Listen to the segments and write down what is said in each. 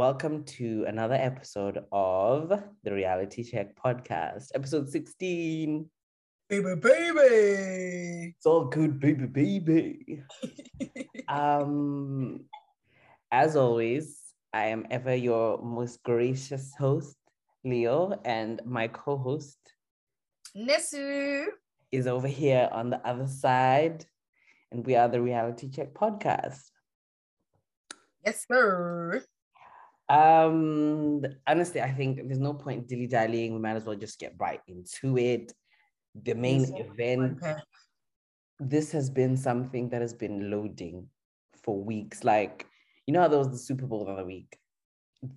welcome to another episode of the Reality Check podcast, episode 16. Baby, baby. It's all good, baby, baby. um, as always, I am ever your most gracious host, Leo, and my co-host Nesu. is over here on the other side, and we are the Reality Check podcast. Yes, sir. Um, honestly, I think there's no point dilly dallying. We might as well just get right into it. The main Yes, event. Okay. This has been something that has been loading for weeks. Like, you know how there was the Super Bowl the other week?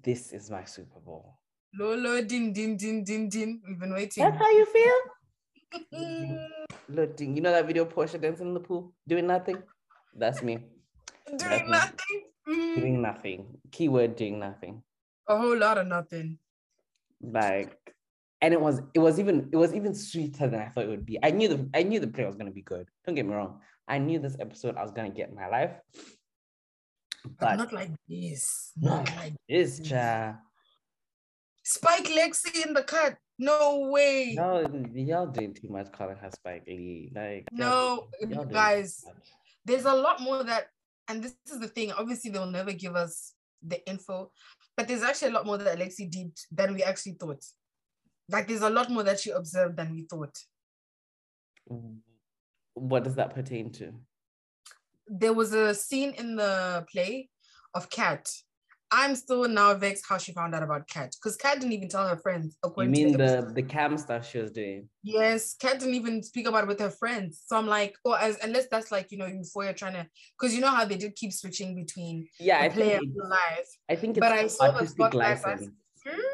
This is my Super Bowl. Lolo, din, din, din, din, din. We've been waiting. That's how you feel? Loading. You know that video Portia dancing in the pool, doing nothing? That's me. Doing nothing. Mm, Doing nothing. Keyword doing nothing. A whole lot of nothing. like and it was it was even it was even sweeter than I thought it would be. I knew the I knew the play was gonna be good. Don't get me wrong. I knew this episode I was gonna get in my life. But But not like this. not Not like this this. cha. Spike Lexi in the cut. No way. No, y'all doing too much calling her Spike Lee. Like No, y'all doing too guys. there's a lot more that and this is the thing obviously they'll never give us the info but there's actually a lot more that alexi did than we actually thought like there's a lot more that she observed than we thought What does that pertain to? there was a scene in the play of kat i'm still now vexed how she found out about kat because kat didn't even tell her friends You mean the the cam stuff she was doing? yes kat didn't even speak about it with her friends so i'm like oh as unless that's like you know euphoria trying to because you know how they did keep switching between Yeah, I the play think live I think it's But I saw the I license.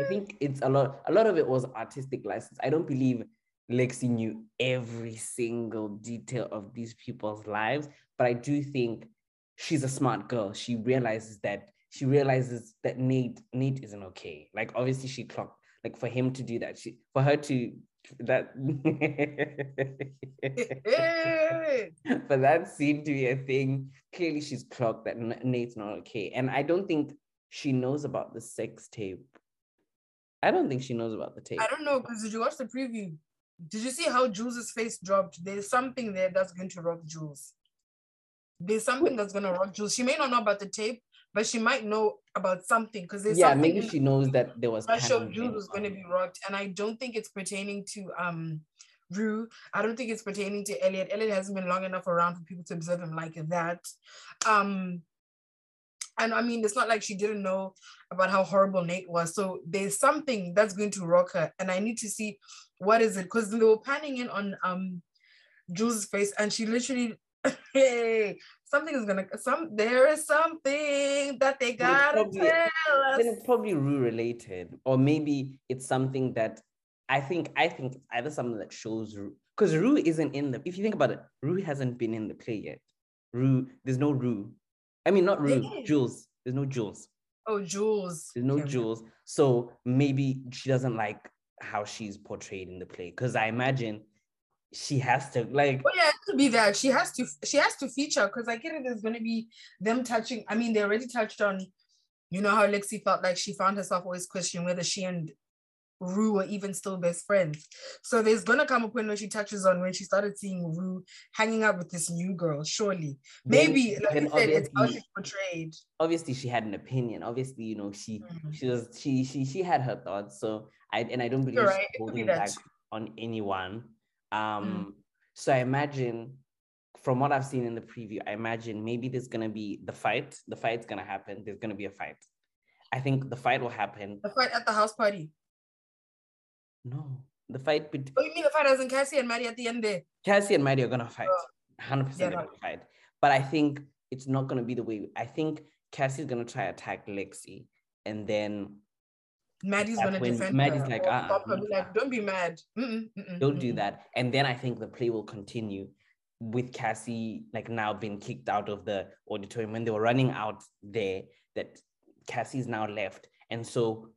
I think it's a lot. A lot of it was artistic license. I don't believe Lexi knew every single detail of these people's lives, but I do think she's a smart girl. She realizes that she realizes that Nate Nate isn't okay. Like obviously she clocked. Like for him to do that, she for her to that for that scene to be a thing. Clearly, she's clocked that Nate's not okay, and I don't think she knows about the sex tape. I don't think she knows about the tape. I don't know because did you watch the preview? Did you see how Jules' face dropped? There's something there that's going to rock Jules. There's something that's gonna rock Jules. She may not know about the tape, but she might know about something because there's yeah, maybe she knows that there was. show panel was going to be rocked, and I don't think it's pertaining to um Rue. I don't think it's pertaining to Elliot. Elliot hasn't been long enough around for people to observe him like that. Um, and I mean, it's not like she didn't know about how horrible Nate was. So there's something that's going to rock her, and I need to see what is it because they were panning in on um Jules' face, and she literally. Something is gonna some there is something that they gotta probably- tell us. Then it's probably Rue related, or maybe it's something that I think I think it's either something that shows because Rue isn't in the. If you think about it, Rue hasn't been in the play yet. Rue, there's no Rue. I mean, not Rue. Jules. There's no Jules. Oh, Jules. There's no Okay. Jules. So maybe she doesn't like how she's portrayed in the play because I imagine she has to like. Well, yeah, it could be that she has to. She has to feature because I get it. There's going to be them touching. I mean, they already touched on, you know, how Lexi felt like she found herself always questioning whether she and Rue were even still best friends. So there's gonna come a point where she touches on when she started seeing Rue hanging out with this new girl. Surely, then- maybe like then you said, it's how she's portrayed. obviously she had an opinion. Obviously, you know, she Mhm. she was she she she had her thoughts. So I and I don't believe You're right, could be holding back on anyone. Um, Mm. so I imagine from what I've seen in the preview, I imagine maybe there's gonna be the fight. The fight's gonna happen. There's gonna be a fight. I think the fight will happen. The fight at the house party. No, the fight between Oh, you mean the fight as in Cassie and Maddie at the end there? Cassie and Maddie are gonna fight. Hundred Yeah, percent, gonna fight. But I think it's not gonna be the way. I think Cassie's gonna try attack Lexi, and then Maddie's That's gonna defend Maddie's her like, uh-uh, her, like, don't be mad. Mm-mm, mm-mm, don't do mm-mm. that. And then I think the play will continue with Cassie like now being kicked out of the auditorium when they were running out there. That Cassie's now left, and so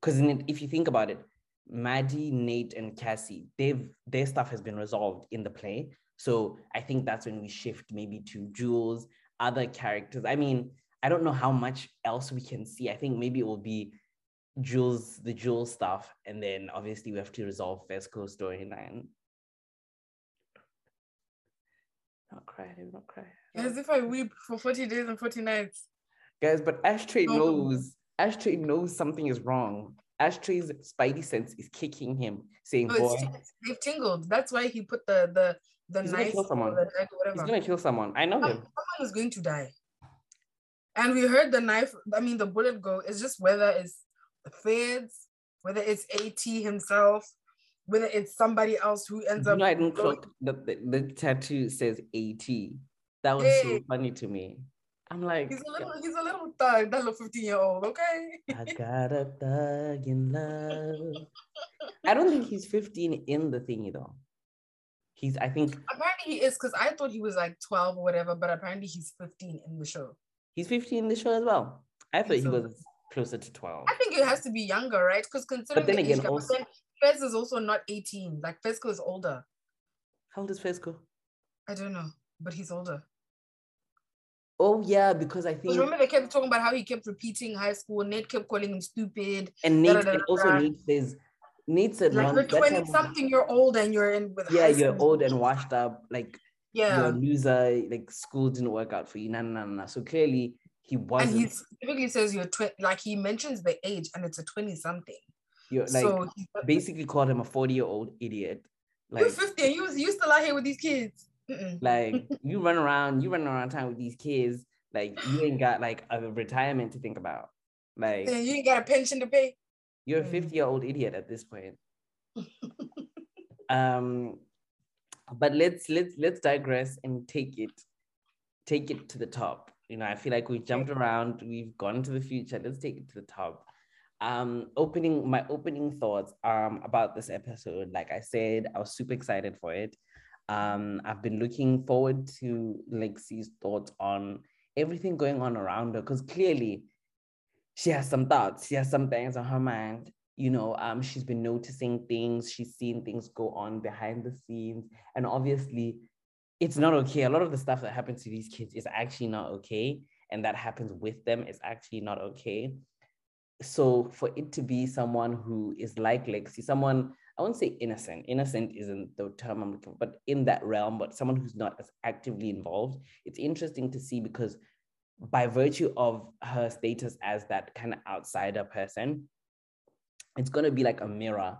because if you think about it, Maddie, Nate, and Cassie, they've their stuff has been resolved in the play. So I think that's when we shift maybe to Jules, other characters. I mean, I don't know how much else we can see. I think maybe it will be Jules, the Jules stuff, and then obviously we have to resolve Fezco's storyline. Not cry, not cry. As if I weep for 40 days and 40 nights. Guys, but Ashtray oh. knows, Ashtray knows something is wrong. Ashtray's spidey sense is kicking him, saying, oh, "Boy, they've tingled." That's why he put the the the he's knife. Gonna kill someone. He's gonna kill someone. I know him. Someone is going to die. And we heard the knife. I mean, the bullet go. It's just whether it's the feds, whether it's AT himself, whether it's somebody else who ends up. Know, I didn't clock the, the, the tattoo says AT. That was hey. so funny to me. I'm like, he's a little, he's a little thug, that little 15 year old, okay? I got a thug in love. I don't think he's 15 in the thingy though. He's, I think. Apparently he is, because I thought he was like 12 or whatever, but apparently he's 15 in the show. He's 15 in the show as well. I, I thought so. he was closer to 12. I think it has to be younger, right? Because considering but then again, age, also, Fez is also not 18. Like Fezco is older. How old is Fezco? I don't know, but he's older. Oh yeah, because I think remember they kept talking about how he kept repeating high school. Nate kept calling him stupid. And Nate da, da, da, also Nate says Nate said like you're 20 something, you're old and you're in with yeah, you're old and washed up. Like yeah, you're a loser. Like school didn't work out for you. No, no, no, no. So clearly he wasn't. And he specifically says you're 20. Like he mentions the age and it's a 20 something. You're like so basically called him a 40 year old idiot. Like you're 50 and you you still out here with these kids. Like you run around, you run around town with these kids. Like you ain't got like a retirement to think about. Like you ain't got a pension to pay. You're a 50 year old idiot at this point. um, but let's let's let's digress and take it take it to the top. You know, I feel like we've jumped around, we've gone to the future. Let's take it to the top. Um, opening my opening thoughts um about this episode. Like I said, I was super excited for it. Um, I've been looking forward to Lexi's thoughts on everything going on around her because clearly she has some thoughts, she has some things on her mind. You know, um, she's been noticing things, she's seen things go on behind the scenes, and obviously, it's not okay. A lot of the stuff that happens to these kids is actually not okay, and that happens with them is actually not okay. So, for it to be someone who is like Lexi, someone I won't say innocent. Innocent isn't the term I'm looking for, but in that realm, but someone who's not as actively involved. It's interesting to see because by virtue of her status as that kind of outsider person, it's going to be like a mirror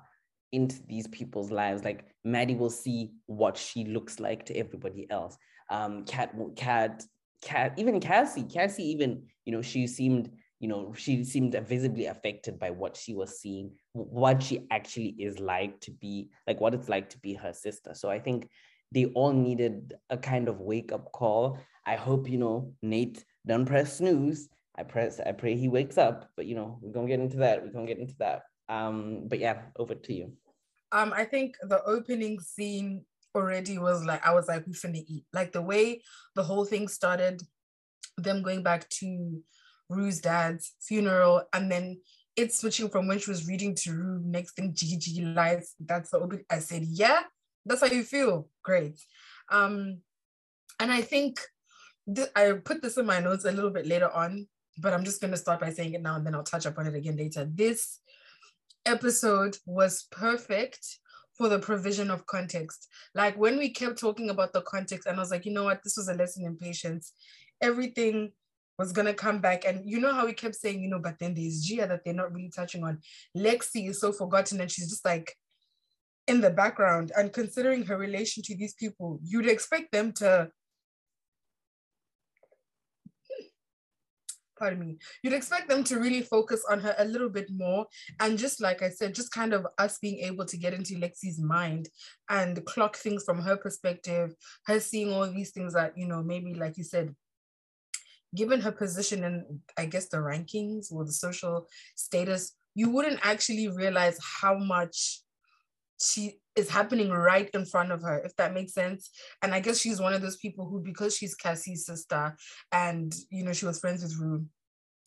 into these people's lives. Like Maddie will see what she looks like to everybody else. Um, Kat, Kat, Kat, even Cassie, Cassie, even you know, she seemed you know, she seemed visibly affected by what she was seeing, what she actually is like to be, like what it's like to be her sister. So I think they all needed a kind of wake up call. I hope, you know, Nate don't press snooze. I press, I pray he wakes up, but you know, we're gonna get into that. We're gonna get into that. Um, but yeah, over to you. Um, I think the opening scene already was like, I was like, we finna eat. Like the way the whole thing started, them going back to Rue's dad's funeral, and then it's switching from when she was reading to Rue. Next thing, Gigi lies. That's the open. I said, yeah, that's how you feel. Great. Um, and I think th- I put this in my notes a little bit later on, but I'm just gonna start by saying it now, and then I'll touch upon it again later. This episode was perfect for the provision of context. Like when we kept talking about the context, and I was like, you know what, this was a lesson in patience. Everything was gonna come back. And you know how we kept saying, you know, but then there's Gia that they're not really touching on. Lexi is so forgotten and she's just like in the background. And considering her relation to these people, you'd expect them to pardon me, you'd expect them to really focus on her a little bit more. And just like I said, just kind of us being able to get into Lexi's mind and clock things from her perspective, her seeing all these things that, you know, maybe like you said, given her position and I guess, the rankings or the social status, you wouldn't actually realize how much she is happening right in front of her, if that makes sense. And I guess she's one of those people who, because she's Cassie's sister and, you know, she was friends with Rue,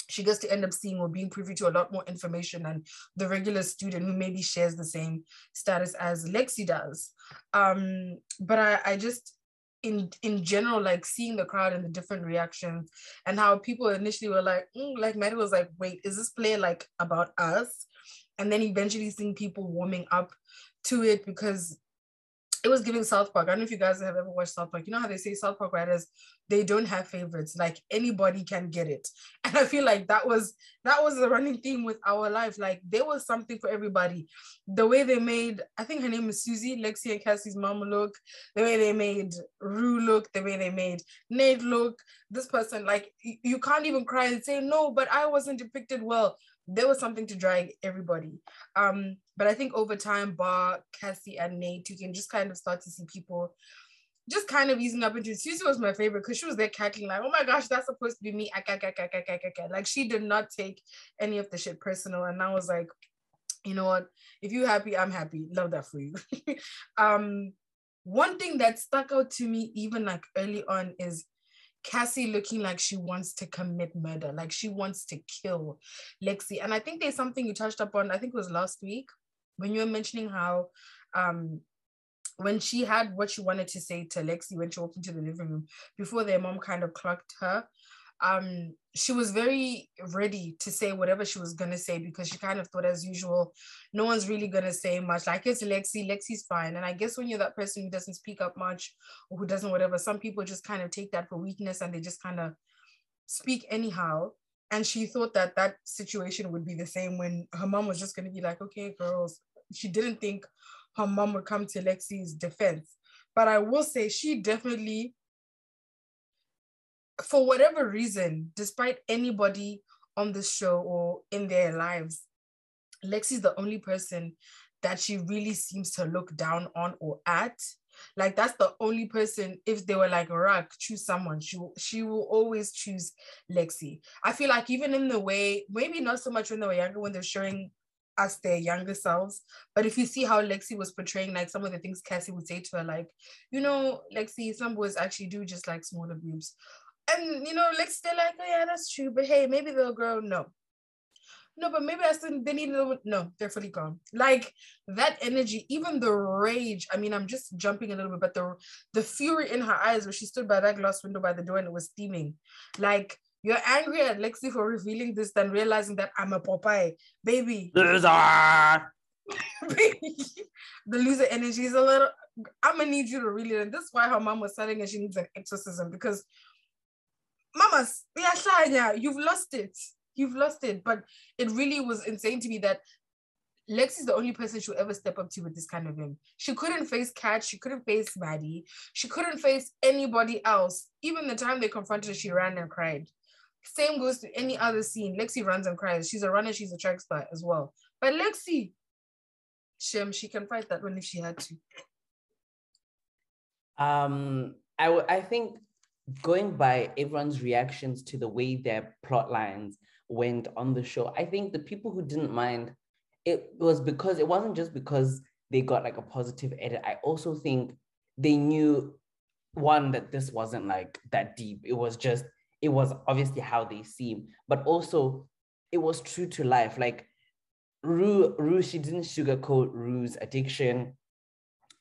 she gets to end up seeing or being privy to a lot more information than the regular student who maybe shares the same status as Lexi does. Um, but I, I just, in in general, like seeing the crowd and the different reactions, and how people initially were like, mm, like Maddie was like, wait, is this play like about us? And then eventually seeing people warming up to it because it was giving South Park. I don't know if you guys have ever watched South Park. You know how they say South Park writers, they don't have favorites. Like anybody can get it. And I feel like that was that was the running theme with our life. Like there was something for everybody. The way they made, I think her name is Susie, Lexi and Cassie's mom look, the way they made Rue look, the way they made Nate look, this person, like you can't even cry and say, no, but I wasn't depicted well there was something to drag everybody. Um, but I think over time, Bar, Cassie, and Nate, you can just kind of start to see people just kind of easing up into it. Susie was my favorite because she was there cackling like, oh my gosh, that's supposed to be me. Like she did not take any of the shit personal. And I was like, you know what? If you're happy, I'm happy. Love that for you. um, one thing that stuck out to me even like early on is Cassie looking like she wants to commit murder, like she wants to kill Lexi. And I think there's something you touched upon, I think it was last week, when you were mentioning how um when she had what she wanted to say to Lexi when she walked into the living room before their mom kind of clocked her, um, she was very ready to say whatever she was gonna say because she kind of thought, as usual, no one's really gonna say much. Like it's Lexi, Lexi's fine. And I guess when you're that person who doesn't speak up much or who doesn't whatever, some people just kind of take that for weakness and they just kind of speak anyhow. And she thought that that situation would be the same when her mom was just gonna be like, okay, girls. She didn't think her mom would come to Lexi's defense. But I will say she definitely for whatever reason, despite anybody on the show or in their lives, Lexi's the only person that she really seems to look down on or at. Like that's the only person. If they were like Rock, choose someone. She she will always choose Lexi. I feel like even in the way, maybe not so much when they were younger, when they're showing us their younger selves. But if you see how Lexi was portraying, like some of the things Cassie would say to her, like, you know, Lexi, some boys actually do just like smaller boobs and you know, like still like, oh yeah, that's true. But hey, maybe they'll grow. No. No, but maybe I still they need a little no, they're fully gone. Like that energy, even the rage. I mean, I'm just jumping a little bit, but the the fury in her eyes where she stood by that glass window by the door and it was steaming. Like you're angry at Lexi for revealing this, then realizing that I'm a Popeye, baby. Loser. the loser energy is a little. I'm gonna need you to really. And this is why her mom was telling her she needs an exorcism because mamas, yeah, you've lost it. You've lost it. But it really was insane to me that Lexi's the only person she'll ever step up to with this kind of him. She couldn't face Kat. She couldn't face Maddie. She couldn't face anybody else. Even the time they confronted her, she ran and cried. Same goes to any other scene. Lexi runs and cries. She's a runner. She's a track star as well. But Lexi, Shem, she can fight that one if she had to. Um, I, w- I think going by everyone's reactions to the way their plot lines went on the show, I think the people who didn't mind, it was because it wasn't just because they got like a positive edit. I also think they knew one that this wasn't like that deep. It was just, it was obviously how they seem, but also it was true to life. Like Rue, Rue, she didn't sugarcoat Rue's addiction.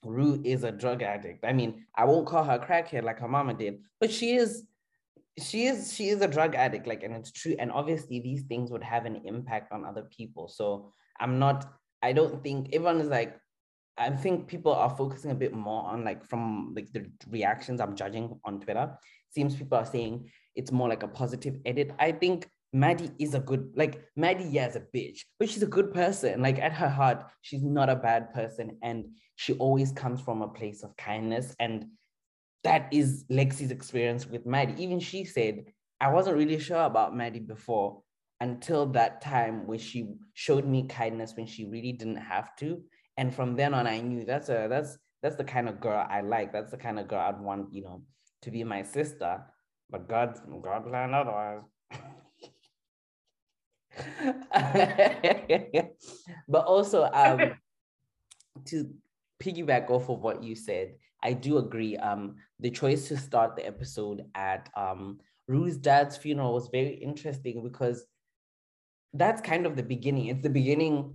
Rue is a drug addict. I mean, I won't call her crackhead like her mama did, but she is she is she is a drug addict like and it's true and obviously these things would have an impact on other people so i'm not i don't think everyone is like i think people are focusing a bit more on like from like the reactions i'm judging on twitter seems people are saying it's more like a positive edit i think Maddie is a good, like Maddie, yeah, is a bitch, but she's a good person. Like at her heart, she's not a bad person. And she always comes from a place of kindness. And that is Lexi's experience with Maddie. Even she said, I wasn't really sure about Maddie before until that time when she showed me kindness when she really didn't have to. And from then on, I knew that's a that's that's the kind of girl I like. That's the kind of girl I'd want, you know, to be my sister. But God, God planned otherwise. but also um, to piggyback off of what you said, I do agree. Um, the choice to start the episode at um, Rue's dad's funeral was very interesting because that's kind of the beginning. It's the beginning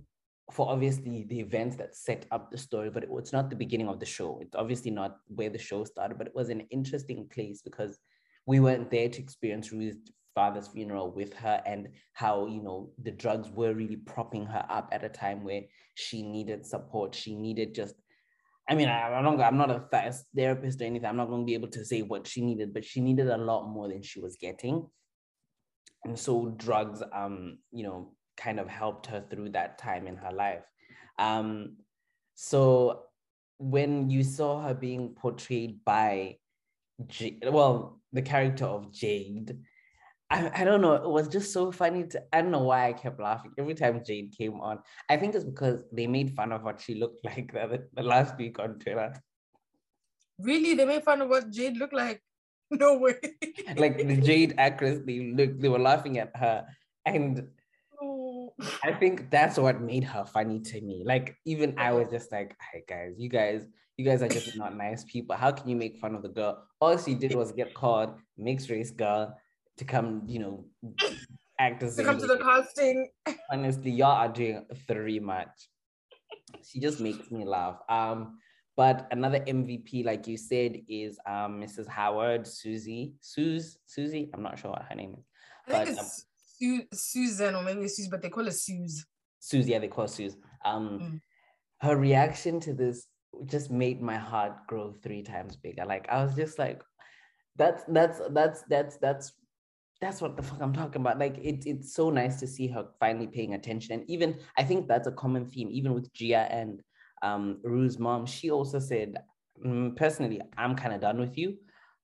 for obviously the events that set up the story, but it was not the beginning of the show. It's obviously not where the show started, but it was an interesting place because we weren't there to experience Rue's father's funeral with her and how you know the drugs were really propping her up at a time where she needed support. She needed just i mean I, am not i'm not a therapist or anything. I'm not going to be able to say what she needed but she needed a lot more than she was getting. And so drugs um you know kind of helped her through that time in her life um so when you saw her being portrayed by J- well the character of jade I, I don't know. It was just so funny. To, I don't know why I kept laughing every time Jade came on. I think it's because they made fun of what she looked like the, the last week on Twitter. Really? They made fun of what Jade looked like? No way. like the Jade actress, they look they were laughing at her. And. I think that's what made her funny to me. Like even I was just like, hey guys, you guys, you guys are just not nice people. How can you make fun of the girl? All she did was get called mixed race girl to come, you know, act as to come to the casting. Honestly, y'all are doing three much. She just makes me laugh. Um, but another MVP, like you said, is um Mrs. Howard, Susie, Suze, Susie. I'm not sure what her name is. But, um, Su- Susan or maybe Suze, but they call her Suze. Suze, yeah, they call her Suze. Um, mm. her reaction to this just made my heart grow three times bigger. Like I was just like, that's that's that's that's that's that's what the fuck I'm talking about. Like it, it's so nice to see her finally paying attention. And even I think that's a common theme, even with Gia and um, Rue's mom. She also said, mm, personally, I'm kind of done with you.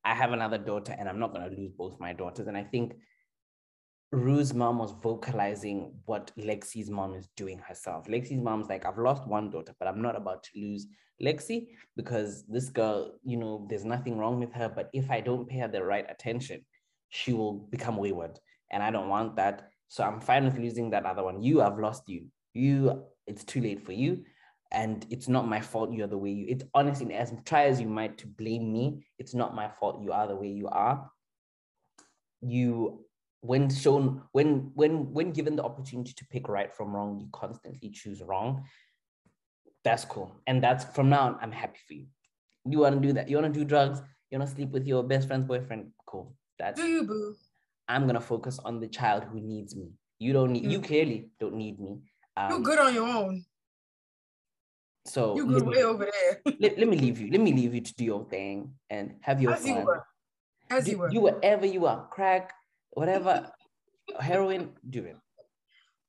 I have another daughter and I'm not going to lose both my daughters. And I think Rue's mom was vocalizing what Lexi's mom is doing herself. Lexi's mom's like, I've lost one daughter, but I'm not about to lose Lexi because this girl, you know, there's nothing wrong with her. But if I don't pay her the right attention, she will become wayward. And I don't want that. So I'm fine with losing that other one. You I've lost you. You, it's too late for you. And it's not my fault you're the way you it's honestly as try as you might to blame me, it's not my fault you are the way you are. You when shown when when when given the opportunity to pick right from wrong, you constantly choose wrong. That's cool. And that's from now on, I'm happy for you. You want to do that. You want to do drugs. You want to sleep with your best friend's boyfriend. Cool that's do you boo i'm gonna focus on the child who needs me you don't need mm. you clearly don't need me um, you're good on your own so you good way over there let, let me leave you let me leave you to do your thing and have your As fun you were. As do, you were you whatever you are crack whatever heroin do it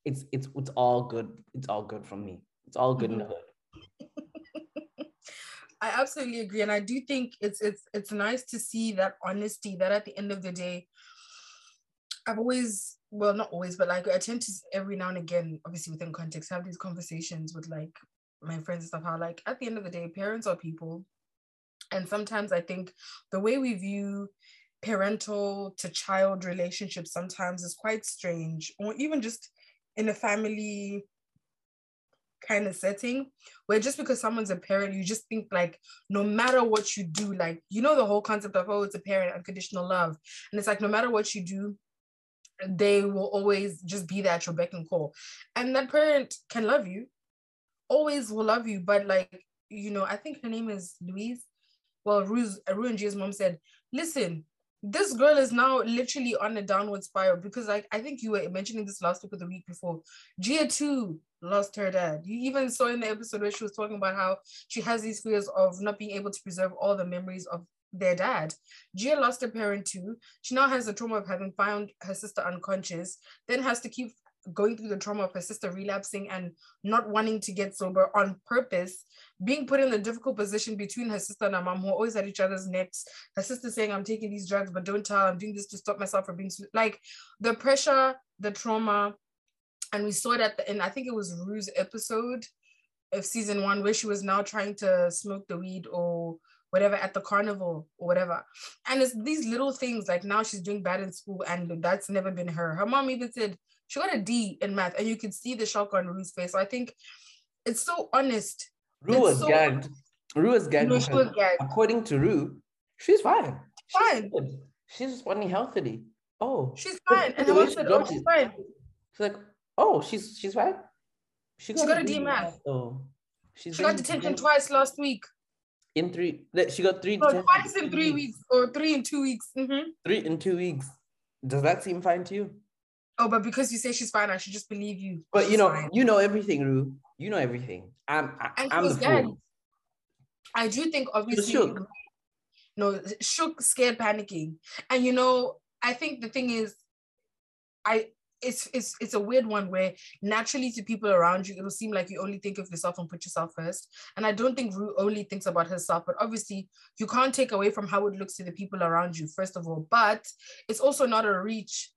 it's it's it's all good it's all good from me it's all good mm-hmm. in the hood I absolutely agree, and I do think it's it's it's nice to see that honesty. That at the end of the day, I've always well not always, but like I tend to every now and again, obviously within context, have these conversations with like my friends and stuff. How like at the end of the day, parents are people, and sometimes I think the way we view parental to child relationship sometimes is quite strange, or even just in a family kind of setting where just because someone's a parent, you just think like no matter what you do, like you know the whole concept of oh, it's a parent, unconditional love. And it's like no matter what you do, they will always just be there at your beck and call. And that parent can love you, always will love you, but like, you know, I think her name is Louise. Well, Rue and Gia's mom said, listen, this girl is now literally on a downward spiral because like I think you were mentioning this last week or the week before. Gia too lost her dad. You even saw in the episode where she was talking about how she has these fears of not being able to preserve all the memories of their dad. Gia lost a parent too. She now has the trauma of having found her sister unconscious, then has to keep going through the trauma of her sister relapsing and not wanting to get sober on purpose, being put in the difficult position between her sister and her mom, who are always at each other's necks. Her sister saying, I'm taking these drugs, but don't tell, I'm doing this to stop myself from being like the pressure, the trauma. And we saw it at the end, I think it was Rue's episode of season one, where she was now trying to smoke the weed or whatever at the carnival or whatever. And it's these little things like now she's doing bad in school and that's never been her. Her mom even said she got a D in math, and you could see the shock on Rue's face. So I think it's so honest. Rue was so gagged. Rue was gagged. Was gagged. According to Rue, she's fine. Fine. She's, she's responding healthily. Oh, she's fine. And the mom said, "Oh, she's fine." She's like, "Oh, she's she's fine." She got, she got a DMF. Oh, she's she got detention twice last week. In three, she got three. No, twice in three weeks, or three in two weeks. Mm-hmm. Three in two weeks. Does that seem fine to you? Oh, but because you say she's fine, I should just believe you. But she's you know, fine. you know everything, Rue. You know everything. I'm, I, am the fool. I do think obviously, shook. no, shook, scared, panicking, and you know, I think the thing is, I it's it's it's a weird one where naturally to people around you it'll seem like you only think of yourself and put yourself first and i don't think Rue only thinks about herself but obviously you can't take away from how it looks to the people around you first of all but it's also not a reach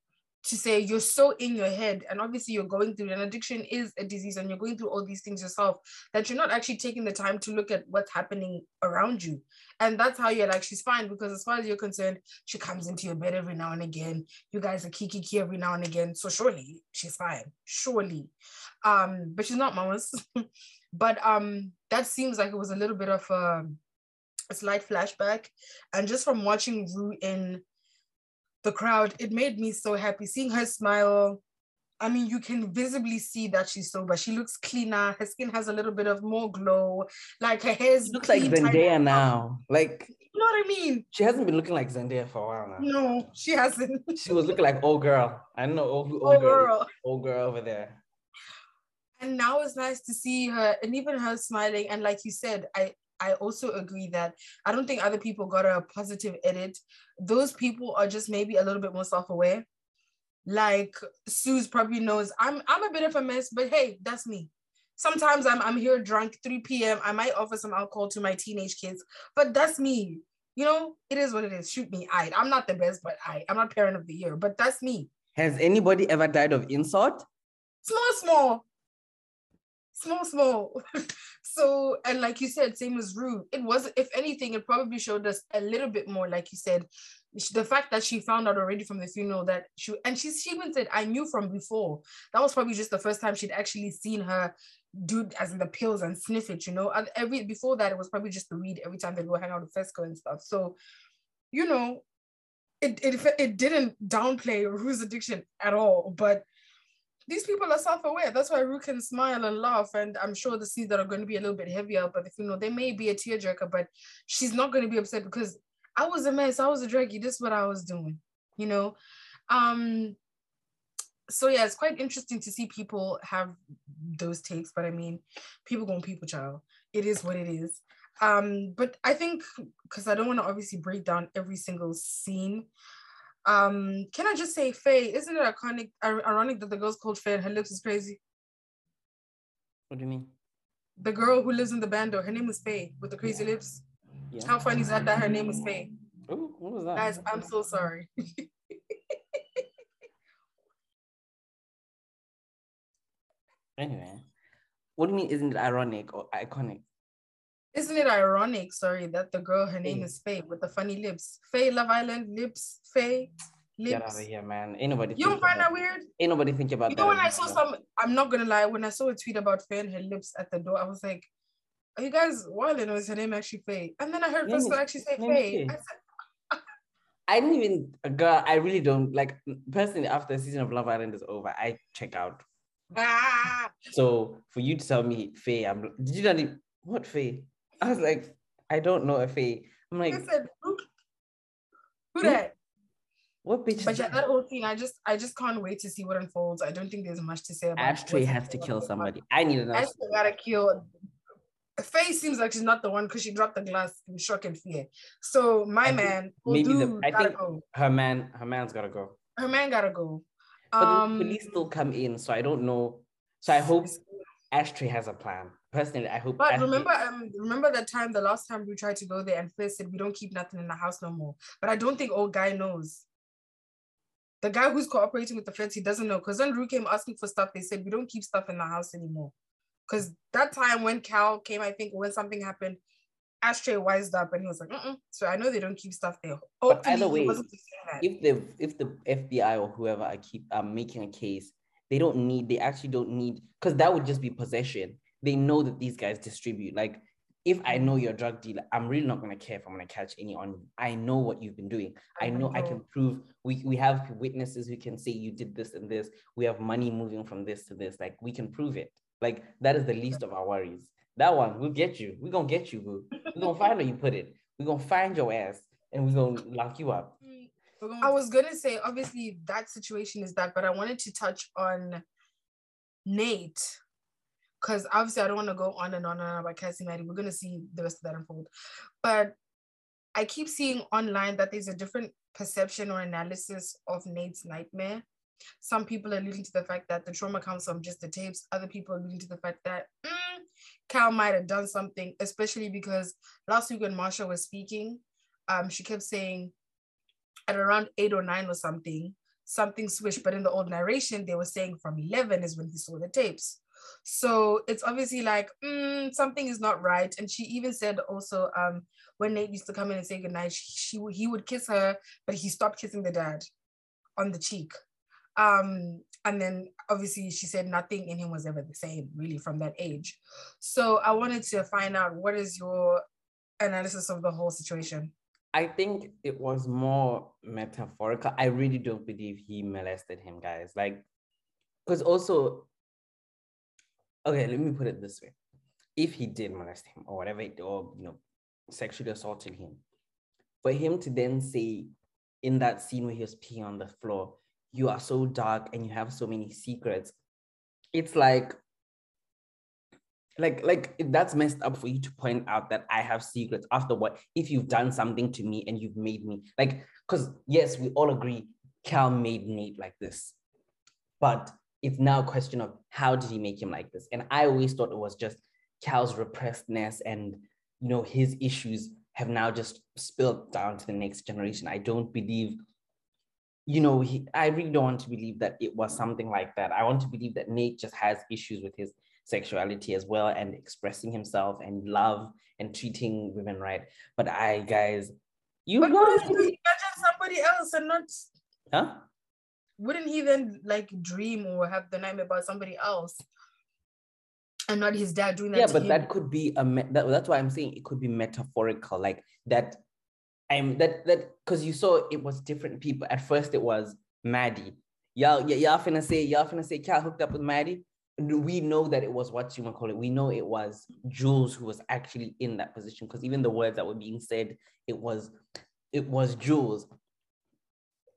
to say you're so in your head and obviously you're going through an addiction is a disease and you're going through all these things yourself that you're not actually taking the time to look at what's happening around you. And that's how you're like she's fine because as far as you're concerned she comes into your bed every now and again. You guys are kiki kiki every now and again. So surely she's fine. Surely. Um but she's not mamas. But um that seems like it was a little bit of a, a slight flashback. And just from watching Rue in the crowd, it made me so happy seeing her smile. I mean, you can visibly see that she's sober. She looks cleaner. Her skin has a little bit of more glow. Like her hair's looks like Zendaya now. Like you know what I mean? She hasn't been looking like Zendaya for a while now. No, she hasn't. she was looking like old girl. I know old, old, old girl, girl, old girl over there. And now it's nice to see her, and even her smiling. And like you said, I I also agree that I don't think other people got a positive edit. Those people are just maybe a little bit more self-aware. Like Suze probably knows I'm I'm a bit of a mess, but hey, that's me. Sometimes I'm I'm here drunk 3 p.m. I might offer some alcohol to my teenage kids, but that's me. You know, it is what it is. Shoot me. I I'm not the best, but I I'm not parent of the year, but that's me. Has anybody ever died of insult? Small, small small, small. so, and like you said, same as Rue. It was, if anything, it probably showed us a little bit more, like you said, the fact that she found out already from the funeral that she, and she, she even said, I knew from before. That was probably just the first time she'd actually seen her do as in the pills and sniff it, you know. Every before that, it was probably just the weed every time they go hang out with Fezco and stuff. So, you know, it it it didn't downplay Rue's addiction at all, but these people are self-aware. That's why Rue can smile and laugh. And I'm sure the scenes that are going to be a little bit heavier, but if you know, they may be a tearjerker, but she's not going to be upset because I was a mess. I was a draggy. This is what I was doing, you know. Um, so yeah, it's quite interesting to see people have those takes, but I mean, people going people child. It is what it is. Um, but I think because I don't want to obviously break down every single scene. Um, can I just say, Faye? Isn't it iconic, ironic that the girl's called Faye and her lips is crazy? What do you mean? The girl who lives in the bando, her name is Faye with the crazy lips. Yeah. How funny is that that her name is Faye? Oh, what was that? Guys, I'm so sorry. anyway, what do you mean? Isn't it ironic or iconic? Isn't it ironic, sorry, that the girl, her name is Faye with the funny lips? Faye, Love Island, lips, Faye, lips. Get out of here, man. Ain't nobody. You don't find that weird? Ain't nobody think about you that. You know, when I saw some, I'm not gonna lie, when I saw a tweet about Faye and her lips at the door, I was like, are you guys wilding or is her name actually Faye? And then I heard Frisco actually say Faye. I, said, I didn't even, girl, I really don't like personally after the season of Love Island is over, I check out. Ah. So for you to tell me Faye, I'm did you not even, what Faye? I was like, I don't know if he. I'm like, said, who, who that? What bitch? But yeah, that whole thing, I just, I just can't wait to see what unfolds. I don't think there's much to say about. Ashtray has to kill somebody. I need to know. Ashtray gotta kill. Faye seems like she's not the one because she dropped the glass in shock and fear. So my I man, maybe the, I think go. her man, her man's gotta go. Her man gotta go. But um, the police still come in, so I don't know. So I hope Ashtray has a plan personally, I hope. But remember, um, remember that time, the last time we tried to go there, and Flair said we don't keep nothing in the house no more. But I don't think old guy knows. The guy who's cooperating with the feds, he doesn't know. Because when Rue came asking for stuff, they said we don't keep stuff in the house anymore. Because that time when Cal came, I think when something happened, Ashtray wised up and he was like, Mm-mm. so I know they don't keep stuff there. But either way, if the if the FBI or whoever I keep um, making a case, they don't need, they actually don't need, because that would just be possession they know that these guys distribute. Like, if I know you're a drug dealer, I'm really not gonna care if I'm gonna catch any on you. I know what you've been doing. I oh know I can prove. We we have witnesses who can say you did this and this. We have money moving from this to this. Like we can prove it. Like that is the least of our worries. That one, we'll get you. We're gonna get you, boo. We're gonna find where you put it. We're gonna find your ass and we're gonna lock you up. I was gonna say, obviously, that situation is that, but I wanted to touch on Nate because obviously I don't want to go on and on and on about Cassie Maddie. We're gonna see the rest of that unfold, but I keep seeing online that there's a different perception or analysis of Nate's nightmare. Some people are alluding to the fact that the trauma comes from just the tapes. Other people are alluding to the fact that mm, Cal might have done something, especially because last week when Marsha was speaking, um, she kept saying at around eight or nine or something, something switched. But in the old narration, they were saying from 11 is when he saw the tapes. So it's obviously like mm, something is not right. And she even said also um, when Nate used to come in and say goodnight, she, she he would kiss her, but he stopped kissing the dad on the cheek. Um, and then obviously she said nothing in him was ever the same, really, from that age. So I wanted to find out what is your analysis of the whole situation? I think it was more metaphorical. I really don't believe he molested him, guys. Like, because also, okay, let me put it this way: if he did molest him or whatever, or you know, sexually assaulted him, for him to then say in that scene where he was peeing on the floor, "You are so dark and you have so many secrets," it's like like like that's messed up for you to point out that i have secrets after what if you've done something to me and you've made me like because yes we all agree cal made nate like this but it's now a question of how did he make him like this and i always thought it was just cal's repressedness and you know his issues have now just spilled down to the next generation i don't believe you know he, i really don't want to believe that it was something like that i want to believe that nate just has issues with his sexuality as well and expressing himself and love and treating women right. But I, guys, you but imagine somebody else and not? Huh? Wouldn't he then like dream or have the nightmare about somebody else? and not his dad doing that. Yeah, but him. that could be a me- that, that's why I'm saying it could be metaphorical, like that. I'm that that because you saw it was different people. At first, it was Maddie. Y'all, y- y'all finna say y'all finna say Cal hooked up with Maddie we know that it was what you want to call it. We know it was Jules who was actually in that position because even the words that were being said, it was it was Jules.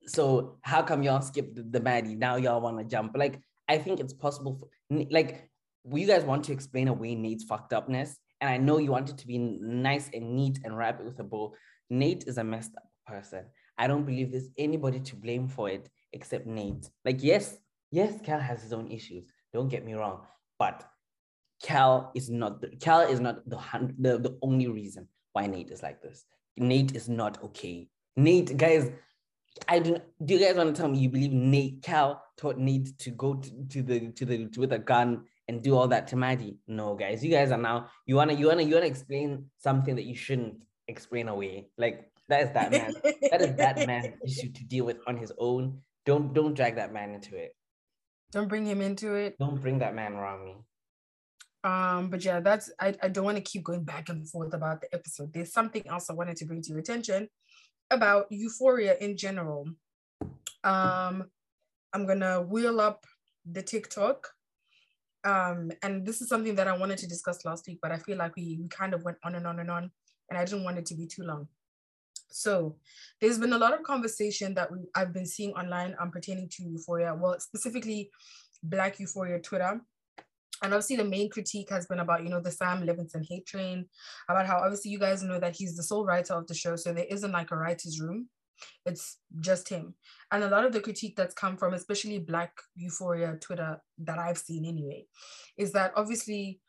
So how come y'all skipped the, Maddie? Now y'all want to jump. Like I think it's possible. For, like you guys want to explain away Nate's fucked upness, and I know you want it to be nice and neat and wrap it with a bow. Nate is a messed up person. I don't believe there's anybody to blame for it except Nate. Like yes, yes, Cal has his own issues don't get me wrong, but Cal is not the, Cal is not the, the the only reason why Nate is like this. Nate is not okay. Nate, guys, I do. Do you guys want to tell me you believe Nate Cal taught Nate to go to, to the to the to, with a gun and do all that to Maddie? No, guys, you guys are now you wanna you wanna you wanna explain something that you shouldn't explain away. Like that is that man. that is that man issue to deal with on his own. Don't don't drag that man into it. Don't bring him into it. Don't bring that man around me. Um, but yeah, that's I, I don't want to keep going back and forth about the episode. There's something else I wanted to bring to your attention about euphoria in general. Um, I'm gonna wheel up the TikTok. Um, and this is something that I wanted to discuss last week, but I feel like we, we kind of went on and on and on, and I didn't want it to be too long. So there's been a lot of conversation that we, I've been seeing online um, pertaining to euphoria, well, specifically Black Euphoria Twitter. And obviously, the main critique has been about, you know, the Sam Levinson hate train, about how obviously you guys know that he's the sole writer of the show. So there isn't like a writer's room, it's just him. And a lot of the critique that's come from, especially Black Euphoria Twitter that I've seen anyway, is that obviously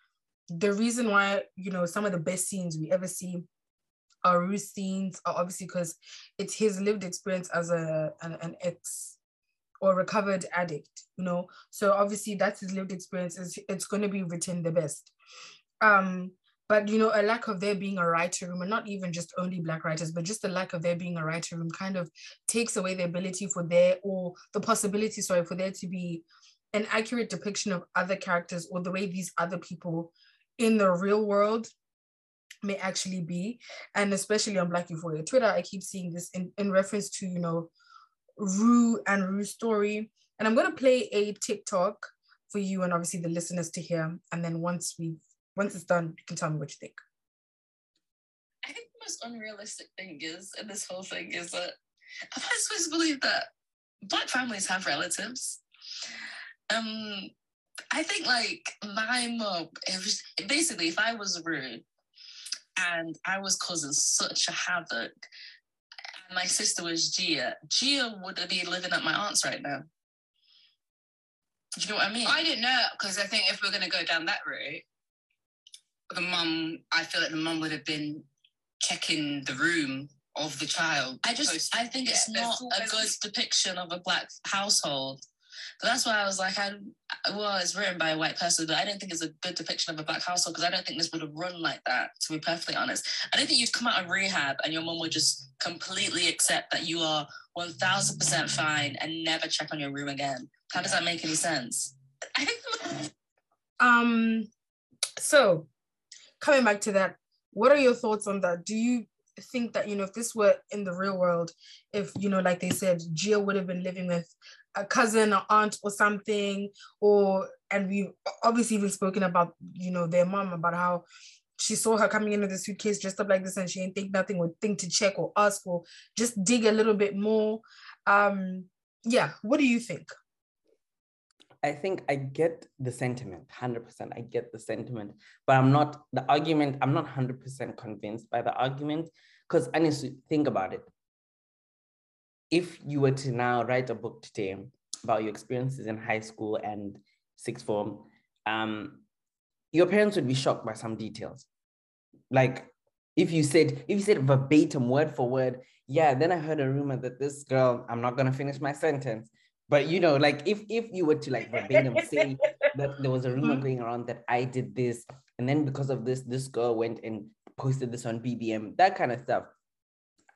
the reason why, you know, some of the best scenes we ever see our Ruth scenes are obviously because it's his lived experience as a an, an ex or recovered addict, you know. So obviously that's his lived experience. Is it's going to be written the best. Um, but you know, a lack of there being a writer room, and not even just only black writers, but just the lack of there being a writer room kind of takes away the ability for there or the possibility, sorry, for there to be an accurate depiction of other characters or the way these other people in the real world may actually be. And especially on Black Euphoria Twitter, I keep seeing this in, in reference to, you know, Rue and Rue's story. And I'm going to play a TikTok for you and obviously the listeners to hear. And then once we once it's done, you can tell me what you think. I think the most unrealistic thing is in this whole thing is that am I supposed to believe that black families have relatives? Um, I think like my mom, basically, if I was rude and I was causing such a havoc, my sister was Gia, Gia would be living at my aunt's right now. Do you know what I mean? I didn't know because I think if we're going to go down that route, the mum, I feel like the mum would have been checking the room of the child. I just, I think it's not a good depiction of a black household. That's why I was like, I well, it's written by a white person, but I don't think it's a good depiction of a black household because I don't think this would have run like that. To be perfectly honest, I don't think you'd come out of rehab and your mom would just completely accept that you are one thousand percent fine and never check on your room again. How does that make any sense? Um. So, coming back to that, what are your thoughts on that? Do you think that you know if this were in the real world, if you know, like they said, Gia would have been living with a cousin or aunt or something, or and we've obviously even spoken about you know their mom about how she saw her coming into the suitcase dressed up like this and she didn't think nothing would think to check or ask or just dig a little bit more. Um, yeah, what do you think? I think I get the sentiment, 100%. I get the sentiment, but I'm not, the argument, I'm not 100% convinced by the argument because I need to think about it. If you were to now write a book today about your experiences in high school and sixth form, um, your parents would be shocked by some details. Like if you said, if you said verbatim, word for word, yeah, then I heard a rumor that this girl, I'm not gonna finish my sentence, but you know, like if if you were to like verbatim say that there was a rumor mm-hmm. going around that I did this, and then because of this, this girl went and posted this on BBM, that kind of stuff.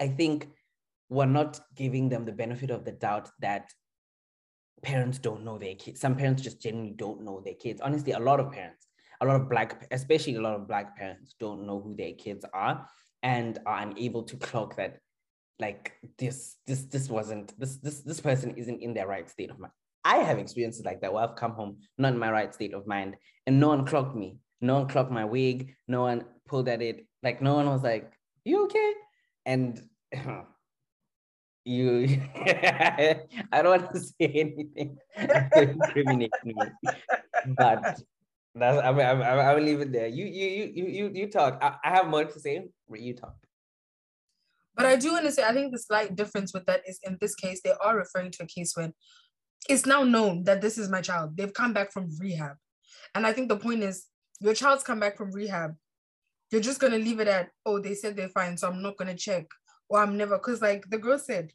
I think we're not giving them the benefit of the doubt that parents don't know their kids. Some parents just genuinely don't know their kids. Honestly, a lot of parents, a lot of black, especially a lot of black parents, don't know who their kids are and are unable to clock that like this this this wasn't this this this person isn't in their right state of mind. I have experiences like that where i've come home not in my right state of mind and no one clocked me. No one clocked my wig. No one pulled at it. Like no one was like you okay? And you i don't want to say anything to incriminate me but that's I, i'm I will leave it there you you you you you talk I, I have more to say but you talk but I do want to say, I think the slight difference with that is in this case, they are referring to a case when it's now known that this is my child. They've come back from rehab. And I think the point is, your child's come back from rehab. You're just going to leave it at, oh, they said they're fine, so I'm not going to check. Or I'm never, because like the girl said,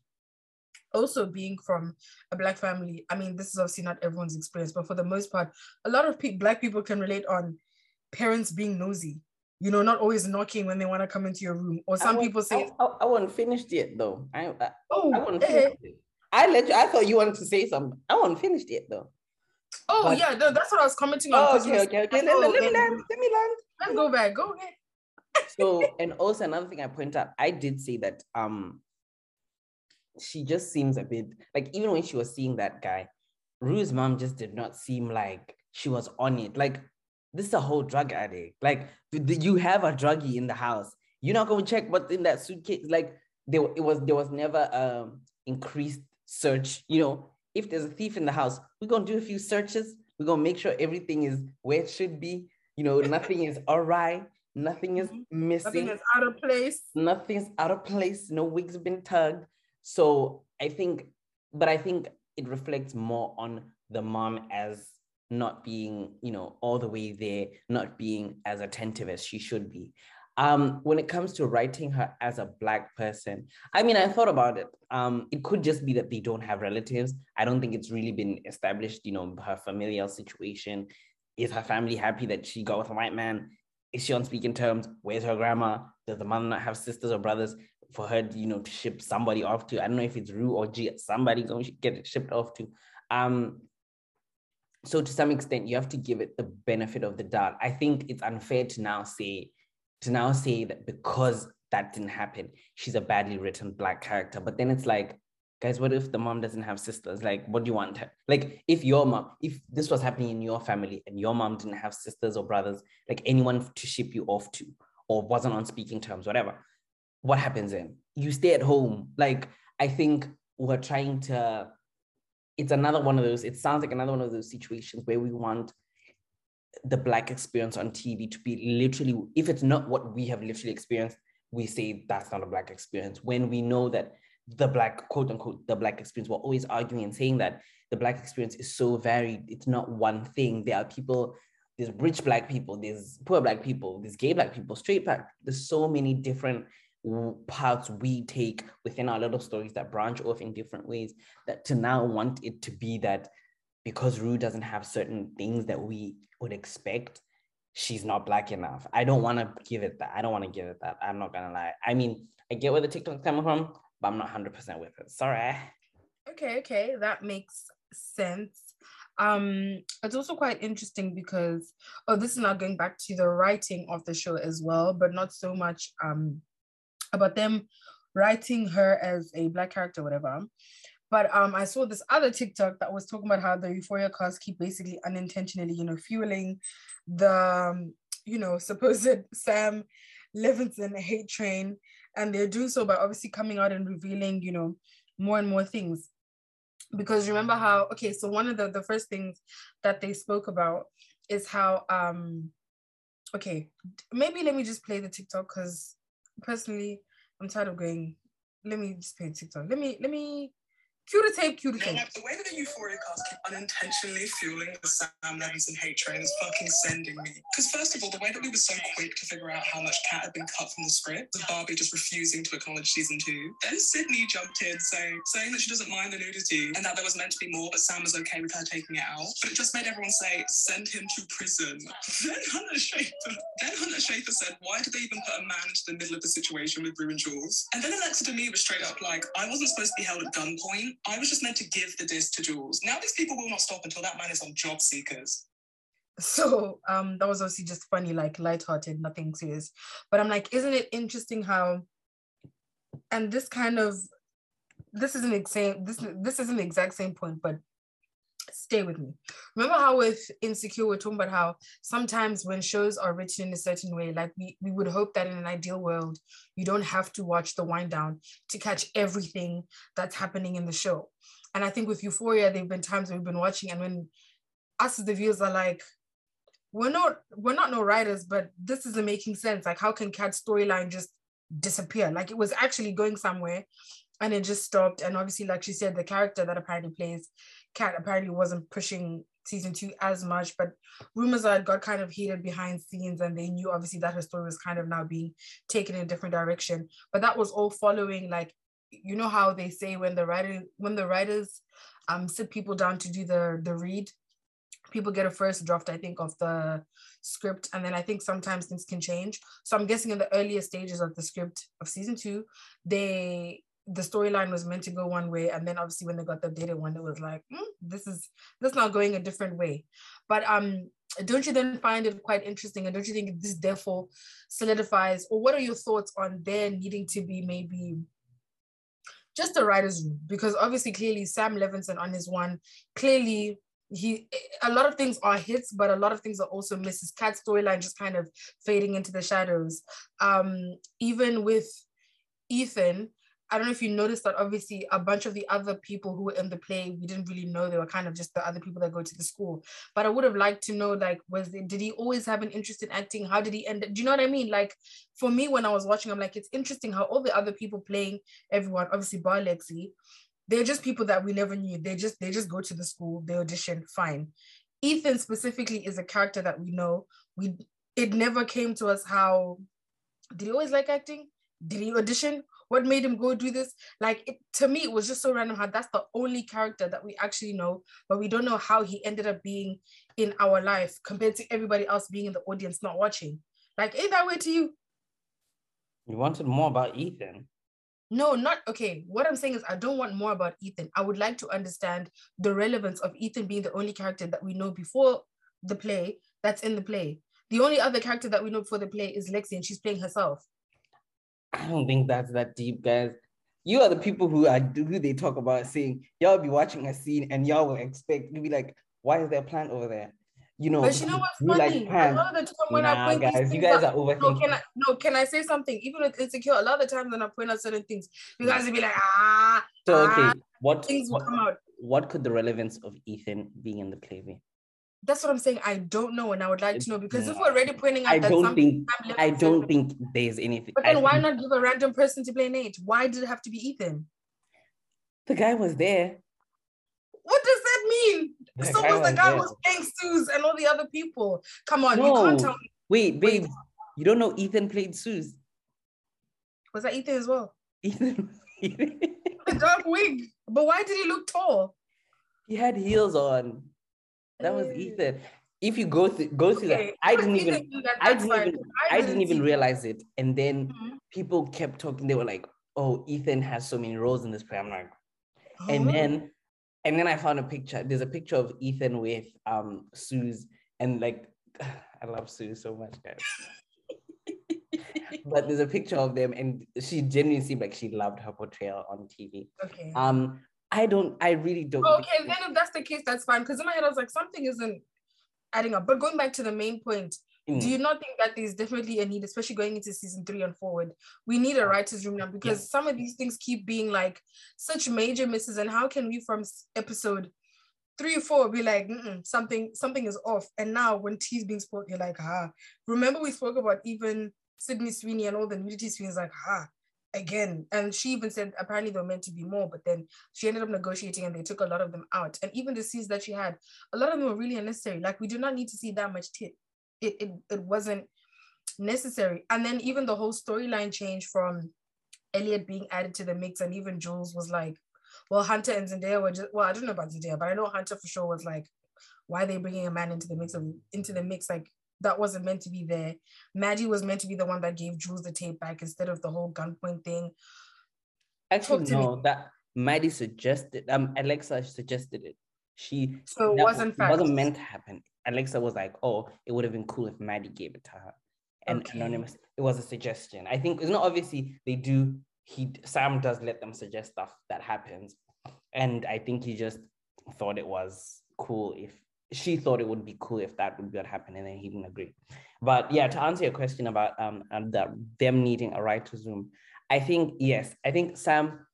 also being from a black family, I mean, this is obviously not everyone's experience, but for the most part, a lot of pe- black people can relate on parents being nosy you know, not always knocking when they want to come into your room. Or some people say, I, I, I wasn't finished yet, though. I, I oh, I wasn't eh. I let you. I thought you wanted to say something. I wasn't finished yet, though. Oh but, yeah, no, that's what I was commenting on. Oh, okay, okay, okay. Let, oh, let, me land. Let me land. Let's go back. Go ahead. So, and also another thing I point out, I did say that um, she just seems a bit like even when she was seeing that guy, Rue's mom just did not seem like she was on it. Like this is a whole drug addict. Like you have a druggie in the house. You're not going to check what's in that suitcase. Like there, it was there was never um increased search. You know, if there's a thief in the house, we're gonna do a few searches. We're gonna make sure everything is where it should be. You know, nothing is all right. Nothing is mm-hmm. missing. Nothing is out of place. Nothing's out of place. No wigs have been tugged. So I think, but I think it reflects more on the mom as not being, you know, all the way there, not being as attentive as she should be. Um, when it comes to writing her as a black person, I mean, I thought about it. Um, it could just be that they don't have relatives. I don't think it's really been established, you know, her familial situation. Is her family happy that she got with a white man? Is she on speaking terms? Where's her grandma? Does the mother not have sisters or brothers for her, you know, to ship somebody off to? I don't know if it's Rue or G. Somebody's going to get it shipped off to. Um, so to some extent you have to give it the benefit of the doubt i think it's unfair to now say to now say that because that didn't happen she's a badly written black character but then it's like guys, what if the mom doesn't have sisters? Like, what do you want her? Like, if your mom, if this was happening in your family and your mom didn't have sisters or brothers, like anyone to ship you off to, or wasn't on speaking terms, whatever, what happens then? You stay at home. Like, I think we're trying to, it's another one of those, it sounds like another one of those situations where we want the Black experience on TV to be literally, if it's not what we have literally experienced, we say that's not a Black experience when we know that the black quote unquote the black experience we're always arguing and saying that the black experience is so varied. It's not one thing. There are people there's rich black people there's poor black people there's gay black people straight black. There's so many different parts we take within our little stories that branch off in different ways that to now want it to be that because Rue doesn't have certain things that we would expect she's not black enough. I don't want to give it that i don't want to give it that. I'm not gonna lie. I mean i get where the tiktok's coming from but I'm not 100% with it. Sorry. Okay, okay, that makes sense. Um, it's also quite interesting because oh, this is now going back to the writing of the show as well, but not so much um about them writing her as a black character, whatever. But um, I saw this other TikTok that was talking about how the Euphoria cast keep basically unintentionally, you know, fueling the, um, you know, supposed Sam Levinson hate train and they're doing so by obviously coming out and revealing you know more and more things. Because remember how okay so one of the the first things that they spoke about is how um okay maybe let me just play the tiktok because personally i'm tired of going let me just play tiktok. Let me let me Cue the tape, cue the tape. the way that the Euphoria cast keep unintentionally fueling the Sam Levinson hate train is fucking sending me. Because first of all, the way that we were so quick to figure out how much Kat had been cut from the script, with Barbie just refusing to acknowledge season two. Then Sydney jumped in saying saying that she doesn't mind the nudity and that there was meant to be more, but Sam was okay with her taking it out. But it just made everyone say, send him to prison. then Hunter Schafer, then Hunter Schafer said, why did they even put a man into the middle of the situation with Rue and Jules? And then Alexa Demie was straight up like, I wasn't supposed to be held at gunpoint. I was just meant to give the disc to Jules. Now these people will not stop until that man is on job seekers. So um that was obviously just funny, like lighthearted, nothing serious. But I'm like, isn't it interesting how and this kind of this is an exact this this isn't the exact same point, but stay with me. Remember how with Insecure, we're talking about how sometimes when shows are written in a certain way, like we, we would hope that in an ideal world, you don't have to watch the wind down to catch everything that's happening in the show. And I think with Euphoria, there have been times we've been watching, and when us as the viewers are like, we're not we're not no writers, but this isn't making sense. Like, how can Kat's storyline just disappear? Like it was actually going somewhere and it just stopped. And obviously, like she said, the character that apparently plays Kat apparently wasn't pushing season two as much, but rumors are got kind of heated behind scenes, and they knew obviously that her story was kind of now being taken in a different direction. But that was all following like you know how they say when the writer when the writers um sit people down to do the the read people get a first draft i think of the script and then i think sometimes things can change so i'm guessing in the earlier stages of the script of season two they the storyline was meant to go one way and then obviously when they got the updated one it was like mm, this is this not going a different way. But um don't you then find it quite interesting and don't you think this therefore solidifies or what are your thoughts on there needing to be maybe just the writer's room? Because obviously clearly Sam Levinson on his one clearly he a lot of things are hits but a lot of things are also misses. Kat's storyline just kind of fading into the shadows. Um even with Ethan I don't know if you noticed that obviously a bunch of the other people who were in the play, we didn't really know they were kind of just the other people that go to the school. But I would have liked to know, like, was did he always have an interest in acting? How did he end? Do you know what I mean? Like, for me, when I was watching, I'm like, it's interesting how all the other people playing everyone, obviously Bar Lexi, they're just people that we never knew. They just they just go to the school, they audition, fine. Ethan specifically is a character that we know. We it never came to us how did he always like acting? Did he audition? What made him go do this? Like it, to me it was just so random how that's the only character that we actually know but we don't know how he ended up being in our life compared to everybody else being in the audience not watching. Like ain't that way to you? You wanted more about ethan. No not okay what i'm saying is i don't want more about ethan. I would like to understand the relevance of ethan being the only character that we know before the play that's in the play. The only other character that we know before the play is lexi and she's playing herself I don't think that's that deep, guys. you are the people who are who they talk about saying y'all be watching a scene and y'all will expect to be like, why is there a plant over there? You know, But you know what's we like funny? a lot of the time when Nah, I point these guys, you things guys out- are no, overthinking. can I no, can I say something? Even with insecure, a lot of the times when I point out certain things, you guys will be like, ah, so okay, ah, what things will what, come out. what could the relevance of Ethan being in the play be? That's what I'm saying. I don't know, and I would like to know because if No. we're already pointing out I that don't something think I don't and- think there's anything. But I then why think not give a random person to play Nate? Why did it have to be Ethan? the guy was there? What does that mean? The so was the guy there. who's playing Suze and all the other people. Come on, you can't tell me. wait, babe, you don't know Ethan played Suze. Was that Ethan as well? Ethan, The dark wig. But why did he look tall? he had heels on. That was. Ethan. If you go through go through Okay, that, I didn't even that, I didn't even I didn't even realize it. And then Mhm. people kept talking. They were like, "Oh, Ethan has so many roles in this play." I'm like, and then and then I found a picture. There's a picture of Ethan with um Suze and like I love Suze so much, guys. but there's a picture of them, and she genuinely seemed like she loved her portrayal on TV. okay. Um, I don't. I really don't. Okay, then if that's the case, that's fine. Because in my head, I was like, something isn't adding up. But going back to the main point, Mm. do you not think that there's definitely a need, especially going into season three and forward? We need a writer's room now because some of these things keep being like such major misses. And how can we from episode three or four be like, "Mm-mm, something something is off? And now when tea's being spoke, you're like, ah. Remember we spoke about even Sydney Sweeney and all the nudity scenes, like, ah, again. And she even said apparently they were meant to be more, but then she ended up negotiating and they took a lot of them out. And even the scenes that she had, a lot of them were really unnecessary. Like we do not need to see that much tit. It it, it wasn't necessary. And then even the whole storyline changed from Elliot being added to the mix, and even Jules was like, well, Hunter and Zendaya were just well, I don't know about Zendaya, but I know Hunter for sure was like, why are they bringing a man into the mix of into the mix? Like that wasn't meant to be there. Maddie was meant to be the one that gave Jules the tape back instead of the whole gunpoint thing. Actually, to me. no. That Maddie suggested. Um, Alexa suggested it. She So it wasn't it wasn't meant to happen. Alexa was like, "Oh, it would have been cool if Maddie gave it to her." And Okay. anonymous, it was a suggestion. I think it's not obviously they do. He Sam does let them suggest stuff that happens, and I think he just thought it was cool if she thought it would be cool if that would be what happened, and then he didn't agree. But yeah, to answer your question about um and the, them needing a right to Zoom, I think yes, I think Sam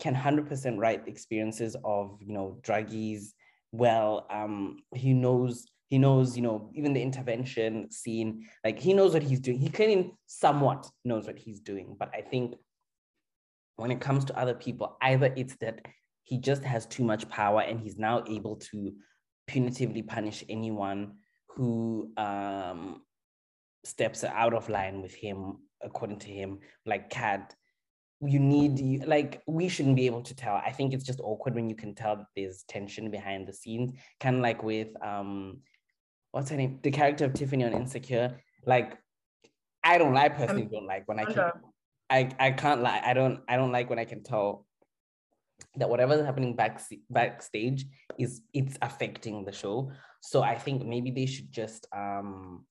can hundred percent write experiences of you know druggies well. Um, he knows he knows you know even the intervention scene, like he knows what he's doing. He clearly somewhat knows what he's doing, but I think when it comes to other people, either it's that he just has too much power and he's now able to punitively punish anyone who um, steps out of line with him, according to him, like Kat. You need you- like we shouldn't be able to tell. I think it's just awkward when you can tell that there's tension behind the scenes, kind of like with um, what's her name, the character of Tiffany on Insecure. Like, I don't, I personally don't like when I can. I I can't lie. I don't I don't like when I can tell that whatever's happening back backstage is it's affecting the show. So I think maybe they should just um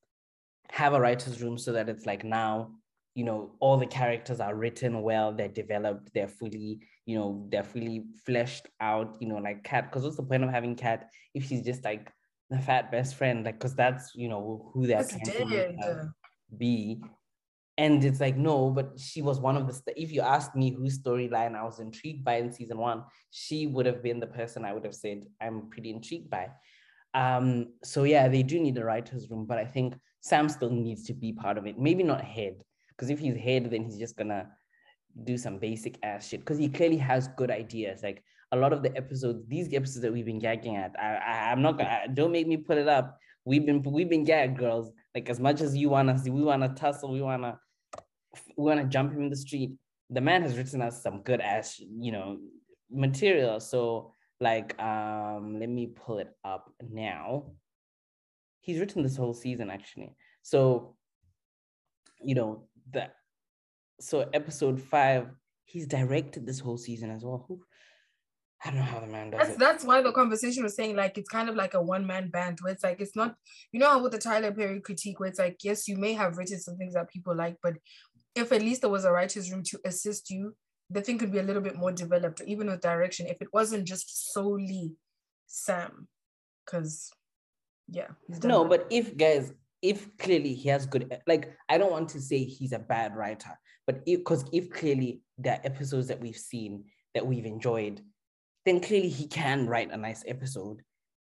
have a writer's room so that it's like now you know all the characters are written well they're developed they're fully you know they're fully fleshed out you know like Kat because what's the point of having Kat if she's just like the fat best friend? Like because that's you know who they're trying to her be and it's like no but she was one of the st- if you asked me whose storyline i was intrigued by in season one she would have been the person i would have said i'm pretty intrigued by. Um so yeah they do need a writer's room but i think sam still needs to be part of it. Maybe not head because if he's head then he's just gonna do some basic ass shit because he clearly has good ideas. Like a lot of the episodes these episodes that we've been gagging at i, I i'm not gonna don't make me put it up. We've been we've been gagged girls. Like as much as you want see we want to tussle we want to want to jump him in the street the man has written us some good ass you know material. So like um let me pull it up now. He's written this whole season actually. So you know that so episode five he's directed this whole season as well. I don't know how the man does That's it. that's why the conversation was saying like it's kind of like a one man band where it's like it's not you know how with the Tyler Perry critique where it's like yes you may have written some things that people like but if at least there was a writer's room to assist you the thing could be a little bit more developed, even with direction, if it wasn't just solely Sam. Because yeah, no, but if guys, if clearly he has good like I don't want to say he's a bad writer, but because if, if clearly there are episodes that we've seen that we've enjoyed, then clearly he can write a nice episode.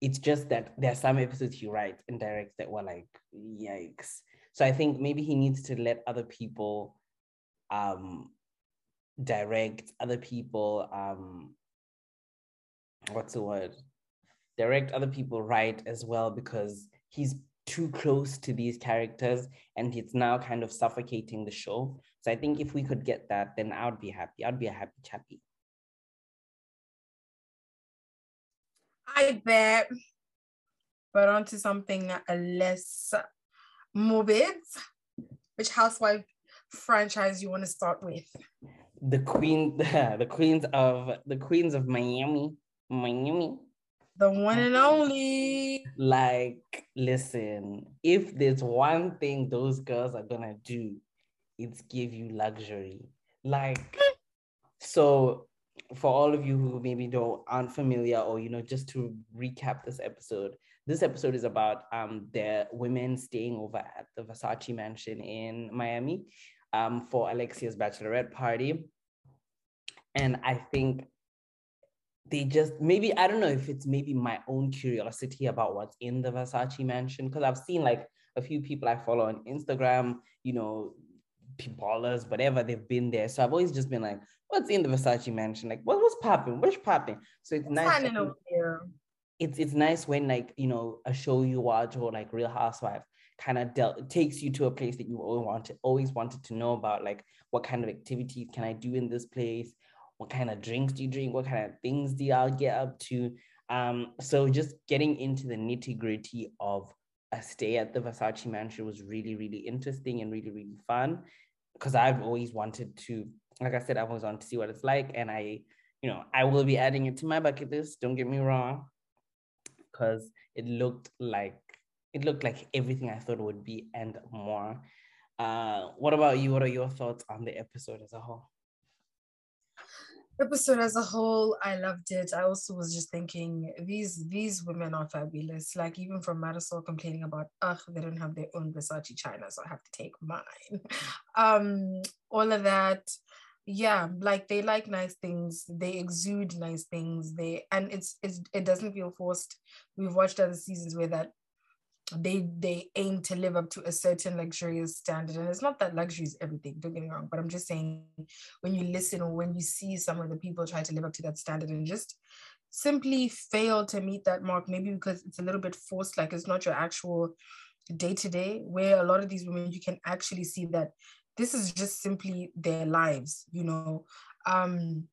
It's just that there are some episodes he writes and directs that were like, yikes. So I think maybe he needs to let other people um direct other people um what's the word? Direct other people write as well because he's too close to these characters and it's now kind of suffocating the show. So i think if we could get that then i would be happy. I'd be a happy chappy. I bet but onto something less morbid which housewife franchise you want to start with the queen, the queens of the queens of Miami, Miami. The one and only. Like, listen, if there's one thing those girls are gonna do, it's give you luxury. Like, so for all of you who maybe don't aren't familiar, or you know, just to recap this episode, this episode is about um the women staying over at the Versace mansion in Miami um, for Alexia's bachelorette party. And I think they just maybe I don't know if it's maybe my own curiosity about what's in the Versace mansion because I've seen like a few people I follow on Instagram, you know, ballers, whatever they've been there. So I've always just been like, what's in the Versace mansion? Like, what was popping? What's popping? So it's, it's nice. It's it's nice when like you know a show you watch or like Real Housewives kind of dealt takes you to a place that you always wanted always wanted to know about like what kind of activities can i do in this place? What kind of drinks do you drink? What kind of things do y'all get up to? Um so just getting into the nitty gritty of a stay at the versace mansion was really really interesting and really really fun because i've always wanted to like i said i've always wanted to see what it's like and i you know i will be adding it to my bucket list don't get me wrong because it looked like it looked like everything I thought would be and more. Uh, what about you? What are your thoughts on the episode as a whole? Episode as a whole, I loved it. I also was just thinking these these women are fabulous. Like even from Marysol complaining about, ugh, they don't have their own Versace China, so I have to take mine. um, all of that yeah like they like nice things they exude nice things they and it's, it's it doesn't feel forced. We've watched other seasons where that they they aim to live up to a certain luxurious standard and it's not that luxury is everything don't get me wrong but i'm just saying when you listen or when you see some of the people try to live up to that standard and just simply fail to meet that mark maybe because it's a little bit forced like it's not your actual day to day where a lot of these women you can actually see that this is just simply their lives you know um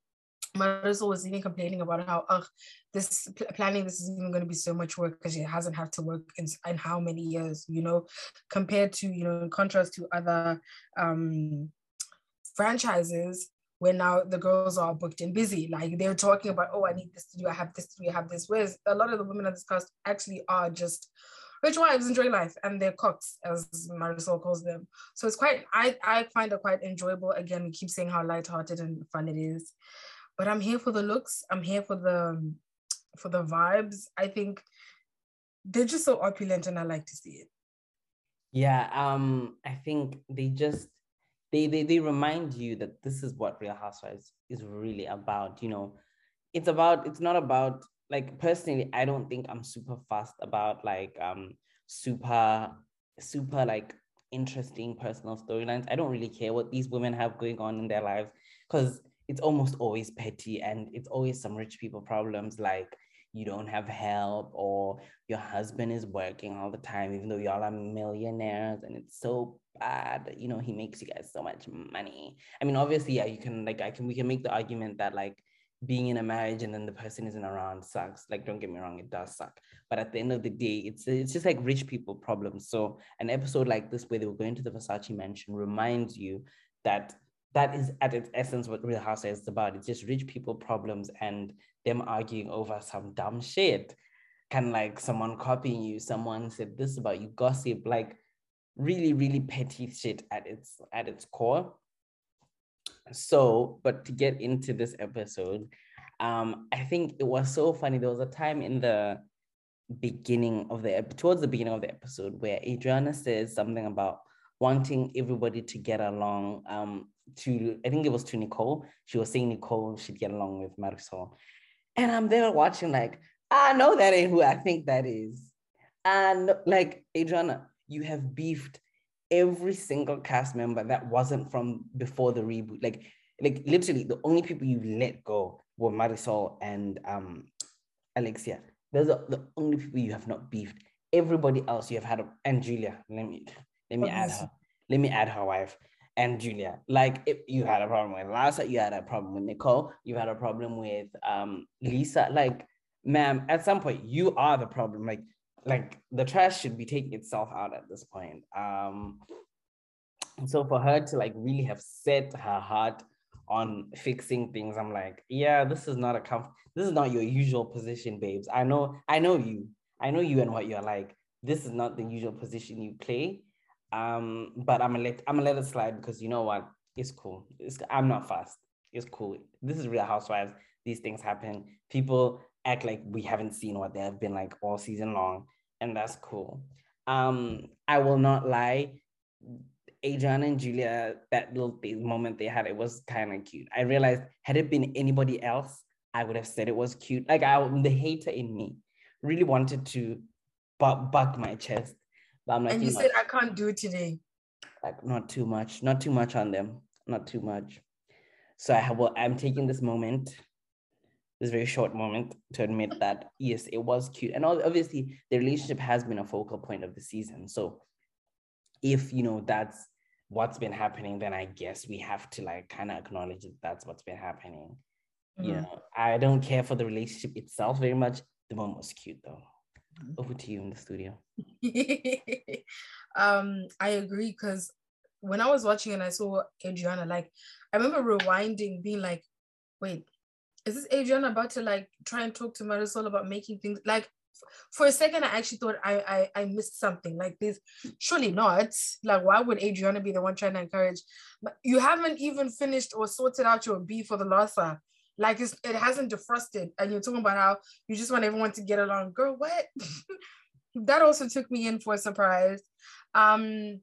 Marysol was even complaining about how, ugh, this planning this is even going to be so much work because she hasn't had to work in, in how many years, you know, compared to, you know, in contrast to other um, franchises where now the girls are booked and busy. Like they're talking about, oh, I need this to do, I have this to do, I have this. Whereas a lot of the women on this cast actually are just rich wives enjoy life and they're cooks, as Marysol calls them. So it's quite, I, I find it quite enjoyable. Again, we keep saying how lighthearted and fun it is but I'm here for the looks. I'm here for the for the vibes. I think they're just so opulent and I like to see it. Yeah, um, I think they just they they they remind you that this is what Real Housewives is really about. You know, it's about it's not about like personally, I don't think I'm super fast about like um super super like interesting personal storylines. I don't really care what these women have going on in their lives because it's almost always petty and it's always some rich people problems like you don't have help or your husband is working all the time even though y'all are millionaires and it's so bad you know he makes you guys so much money i mean obviously yeah you can like i can we can make the argument that like being in a marriage and then the person isn't around sucks like don't get me wrong it does suck but at the end of the day it's it's just like rich people problems so an episode like this where they were going to the versace mansion reminds you that that is at its essence what Real Housewives is about. It's just rich people problems and them arguing over some dumb shit. Kind of like someone copying you, someone said this about you, gossip, like really, really petty shit at its at its core. So, but to get into this episode, um, I think it was so funny. There was a time in the beginning of the towards the beginning of the episode where Adriana says something about wanting everybody to get along. Um, to I think it was to Nicole. She was saying Nicole should get along with Marysol, and I'm there watching like I know that ain't who I think that is, and like Adriana, you have beefed every single cast member that wasn't from before the reboot. Like like literally the only people you let go were Marysol and um Alexia. Those are the only people you have not beefed. Everybody else you have had and Julia. Let me let me add her. Let me add her wife and Julia. Like if you had a problem with Larsa, you had a problem with Nicole, you had a problem with um Lisa. Like, ma'am, at some point you are the problem. Like, like the trash should be taking itself out at this point. Um, so for her to like really have set her heart on fixing things, I'm like, yeah, this is not a comf- this is not your usual position, babes. I know, I know you. I know you and what you're like. This is not the usual position you play. Um, but I'm gonna let I'm gonna let it slide because you know what? It's cool. It's, I'm not fast. It's cool. This is real housewives. These things happen. People act like we haven't seen what they have been like all season long, and that's cool. Um, I will not lie. Adriana and Julia, that little moment they had, it was kind of cute. I realized had it been anybody else, I would have said it was cute. Like I, the hater in me, really wanted to buck, buck my chest, but I'm like, and you, you said I can't do it today. Like not too much, not too much on them, not too much. So I have, well, I'm taking this moment, this very short moment, to admit that yes, it was cute, and obviously the relationship has been a focal point of the season. So if you know that's what's been happening, then I guess we have to like kind of acknowledge that that's what's been happening. Mm-hmm. You know, I don't care for the relationship itself very much. The moment was cute though. Over to you in the studio. um, I agree because when I was watching and I saw Adriana, like I remember rewinding, being like, wait, is this Adriana about to like try and talk to Marysol about making things like for a second I actually thought I, I I missed something like this. Surely not. Like why would Adriana be the one trying to encourage? You haven't even finished or sorted out your beef for the Larsa. Like it's, it hasn't defrosted, and you're talking about how you just want everyone to get along. Girl, what? that also took me in for a surprise. Um,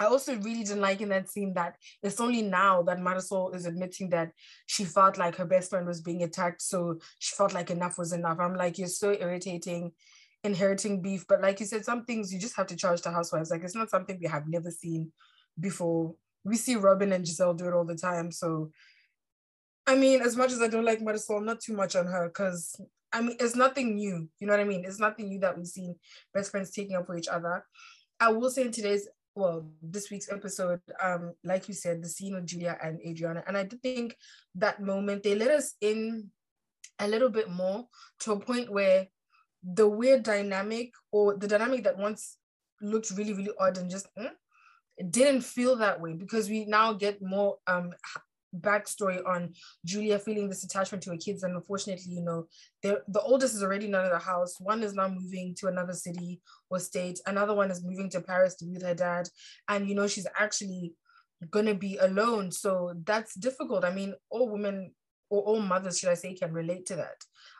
I also really didn't like in that scene that it's only now that Marysol is admitting that she felt like her best friend was being attacked. So she felt like enough was enough. I'm like, you're so irritating, inheriting beef. But like you said, some things you just have to charge the housewives. Like it's not something we have never seen before. We see Robyn and Gizelle do it all the time. So I mean, as much as I don't like Marysol, not too much on her because I mean, it's nothing new. You know what I mean? It's nothing new that we've seen best friends taking up for each other. I will say in today's well, this week's episode, um, like you said, the scene with Julia and Adriana, and I do think that moment they let us in a little bit more to a point where the weird dynamic or the dynamic that once looked really, really odd and just mm, didn't feel that way because we now get more um backstory on Julia feeling this attachment to her kids. And unfortunately, you know, the oldest is already not in the house. One is now moving to another city or state. Another one is moving to Paris to be with her dad. And, you know, she's actually going to be alone. So that's difficult. I mean, all women or all mothers, should I say, can relate to that.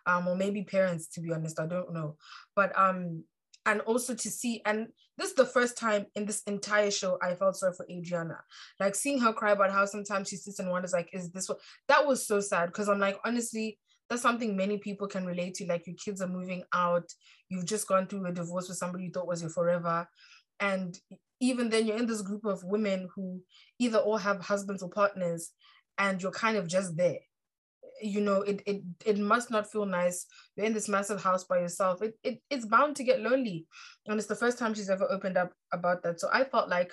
Um, or maybe parents, to be honest, I don't know. But um, and also to see and this is the first time in this entire show I felt sorry for Adriana. Like seeing her cry about how sometimes she sits and wonders, like, is this what that was so sad? Because I'm like, honestly, that's something many people can relate to. Like your kids are moving out, you've just gone through a divorce with somebody you thought was your forever. And even then you're in this group of women who either all have husbands or partners, and you're kind of just there you know it it it must not feel nice you're in this massive house by yourself it, it it's bound to get lonely and it's the first time she's ever opened up about that so i felt like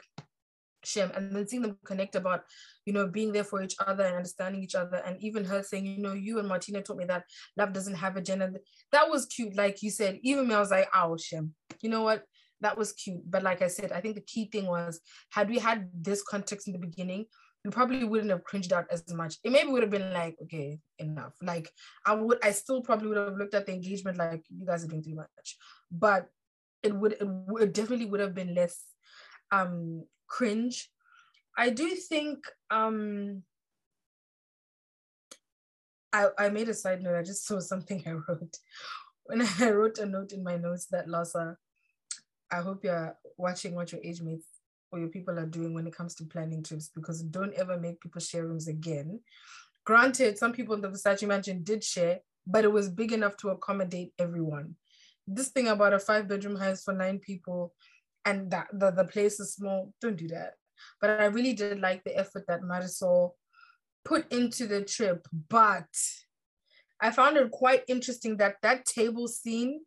Shem and then seeing them connect about, you know, being there for each other and understanding each other. And even her saying, you know, you and Martina taught me that love doesn't have a gender. That was cute. Like you said, even me, I was like, oh, Shem, you know what? That was cute. But like I said, I think the key thing was, had we had this context in the beginning, we probably wouldn't have cringed out as much. It maybe would have been like, okay, enough. Like I would, I still probably would have looked at the engagement like you guys are doing too much, but it would, it, it definitely would have been less um cringe. I do think um I, I made a side note. I just saw something I wrote. When I wrote a note in my notes that Larsa, I hope you're watching what your age mates or your people are doing when it comes to planning trips because don't ever make people share rooms again. Granted, some people in the Versace mansion did share, but it was big enough to accommodate everyone. This thing about a five bedroom house for nine people and that the, the place is small, don't do that. But I really did like the effort that Marysol put into the trip. But I found it quite interesting that that table scene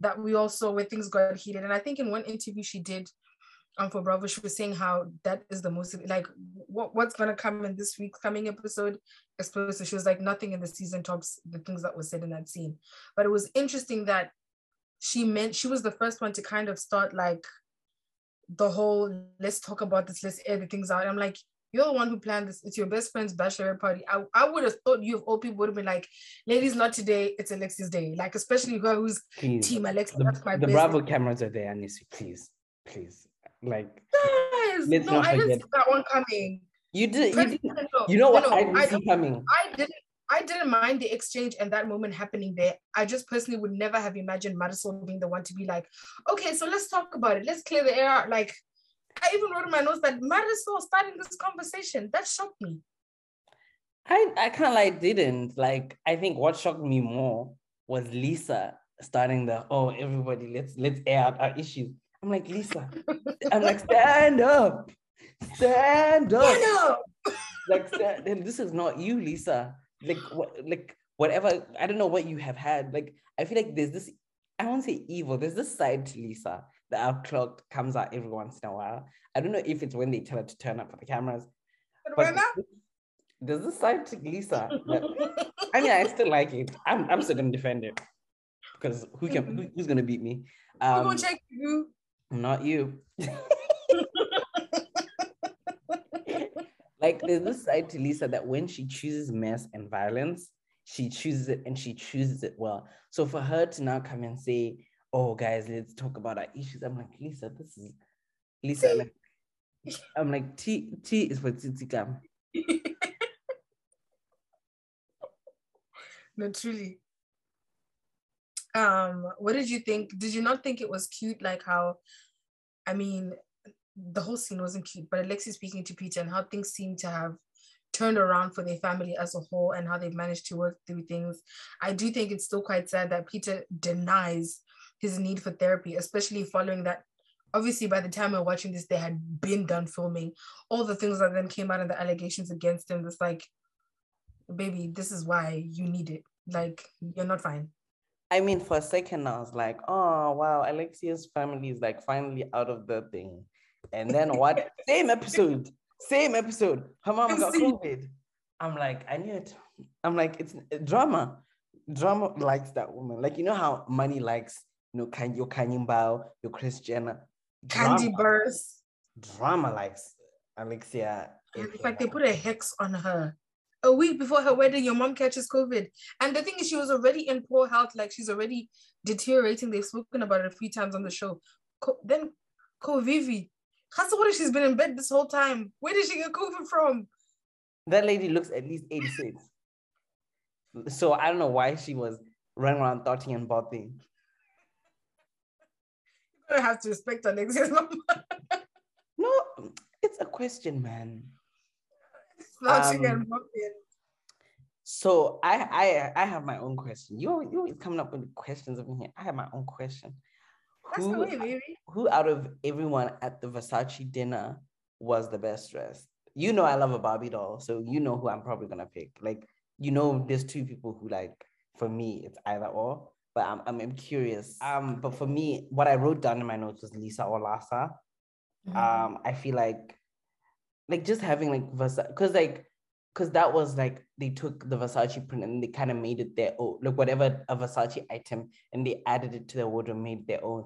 that we all saw where things got heated. And I think in one interview she did for Bravo, she was saying how that is the most like what, what's gonna come in this week's coming episode explosive. She was like nothing in the season tops the things that were said in that scene. But it was interesting that she meant she was the first one to kind of start like the whole let's talk about this, let's air the things out. I'm like, you're the one who planned this. It's your best friend's bachelorette party. I, I would have thought you of all people would have been like, ladies, not today. It's Alexi's day. Like, especially who who's Please. team Alexis. The, that's my the. Bravo cameras are there, Anisi. Please, please. Like Yes. Let's no, not I didn't see that one coming. you did, you did. no, You know what? no, I didn't I see coming. I didn't I didn't mind the exchange and that moment happening there. I just personally would never have imagined Marysol being the one to be like, okay, so let's talk about it. Let's clear the air out. Like, I even wrote in my notes that Marysol starting this conversation. That shocked me. I I kind of like didn't like. I think what shocked me more was Lisa starting the oh everybody let's let's air out our issues. I'm like Lisa. I'm like stand up, stand up. No, Like stand, and this is not you, Lisa. Like what like whatever. I don't know what you have had. Like I feel like there's this. I won't say evil. There's this side to Lisa that outclocked comes out every once in a while. I don't know if it's when they tell her to turn up for the cameras, but there's this side to Lisa. that- I mean, I still like it. I'm, I'm still gonna defend it because who can who, who's gonna beat me? Um, gonna check you? Not you. like there's this side to Lisa that when she chooses mess and violence, she chooses it and she chooses it well. So for her to now come and say, "Oh, guys, let's talk about our issues," I'm like, Lisa, this is Lisa. Like, I'm like, T T is for Tsitikam. No, truly. Um, what did you think? Did you not think it was cute? Like how, I mean, the whole scene wasn't cute, but Alexi speaking to Peter and how things seem to have turned around for their family as a whole and how they've managed to work through things. I do think it's still quite sad that Peter denies his need for therapy, especially following that. Obviously, by the time we're watching this, they had been done filming. All the things that then came out and the allegations against him. It's like, baby, this is why you need it. Like, you're not fine. I mean, for a second, I was like, oh, wow, Alexia's family is like finally out of the thing. And then what? same episode, same episode. Her mom got? COVID. I'm like, I knew it. I'm like, it's eh, drama. Drama likes that woman. Like, you know how money likes, you know, kan- your Kanye Bao, your Kris Jenner. Uh, Candy Drama, burst. drama likes Alexia. In fact, they put a hex on her. A week before her wedding, your mom catches COVID. And the thing is, she was already in poor health. Like, she's already deteriorating. They've spoken about it a few times on the show. Co- then, what she's been in bed this whole time. Where did she get COVID from? That lady looks at least 86. So I don't know why she was running around thoughting and bothing. You're gonna have to respect Alexia's mom. No, it's a question, man. Slouching Um, and. So I I I have my own question. You always, you always coming up with questions over here. I have my own question. That's Who way, baby. who out of everyone at the Versace dinner was the best dressed? You know I love a Barbie doll, so you know who I'm probably gonna pick. Like you know, there's two people who like for me it's either or. But I'm I'm, I'm curious. Um, but for me, what I wrote down in my notes was Lisa or Larsa. Mhm. um i feel like like just having like versace because like because that was like they took the versace print and they kind of made it their own like whatever a versace item and they added it to their wardrobe made their own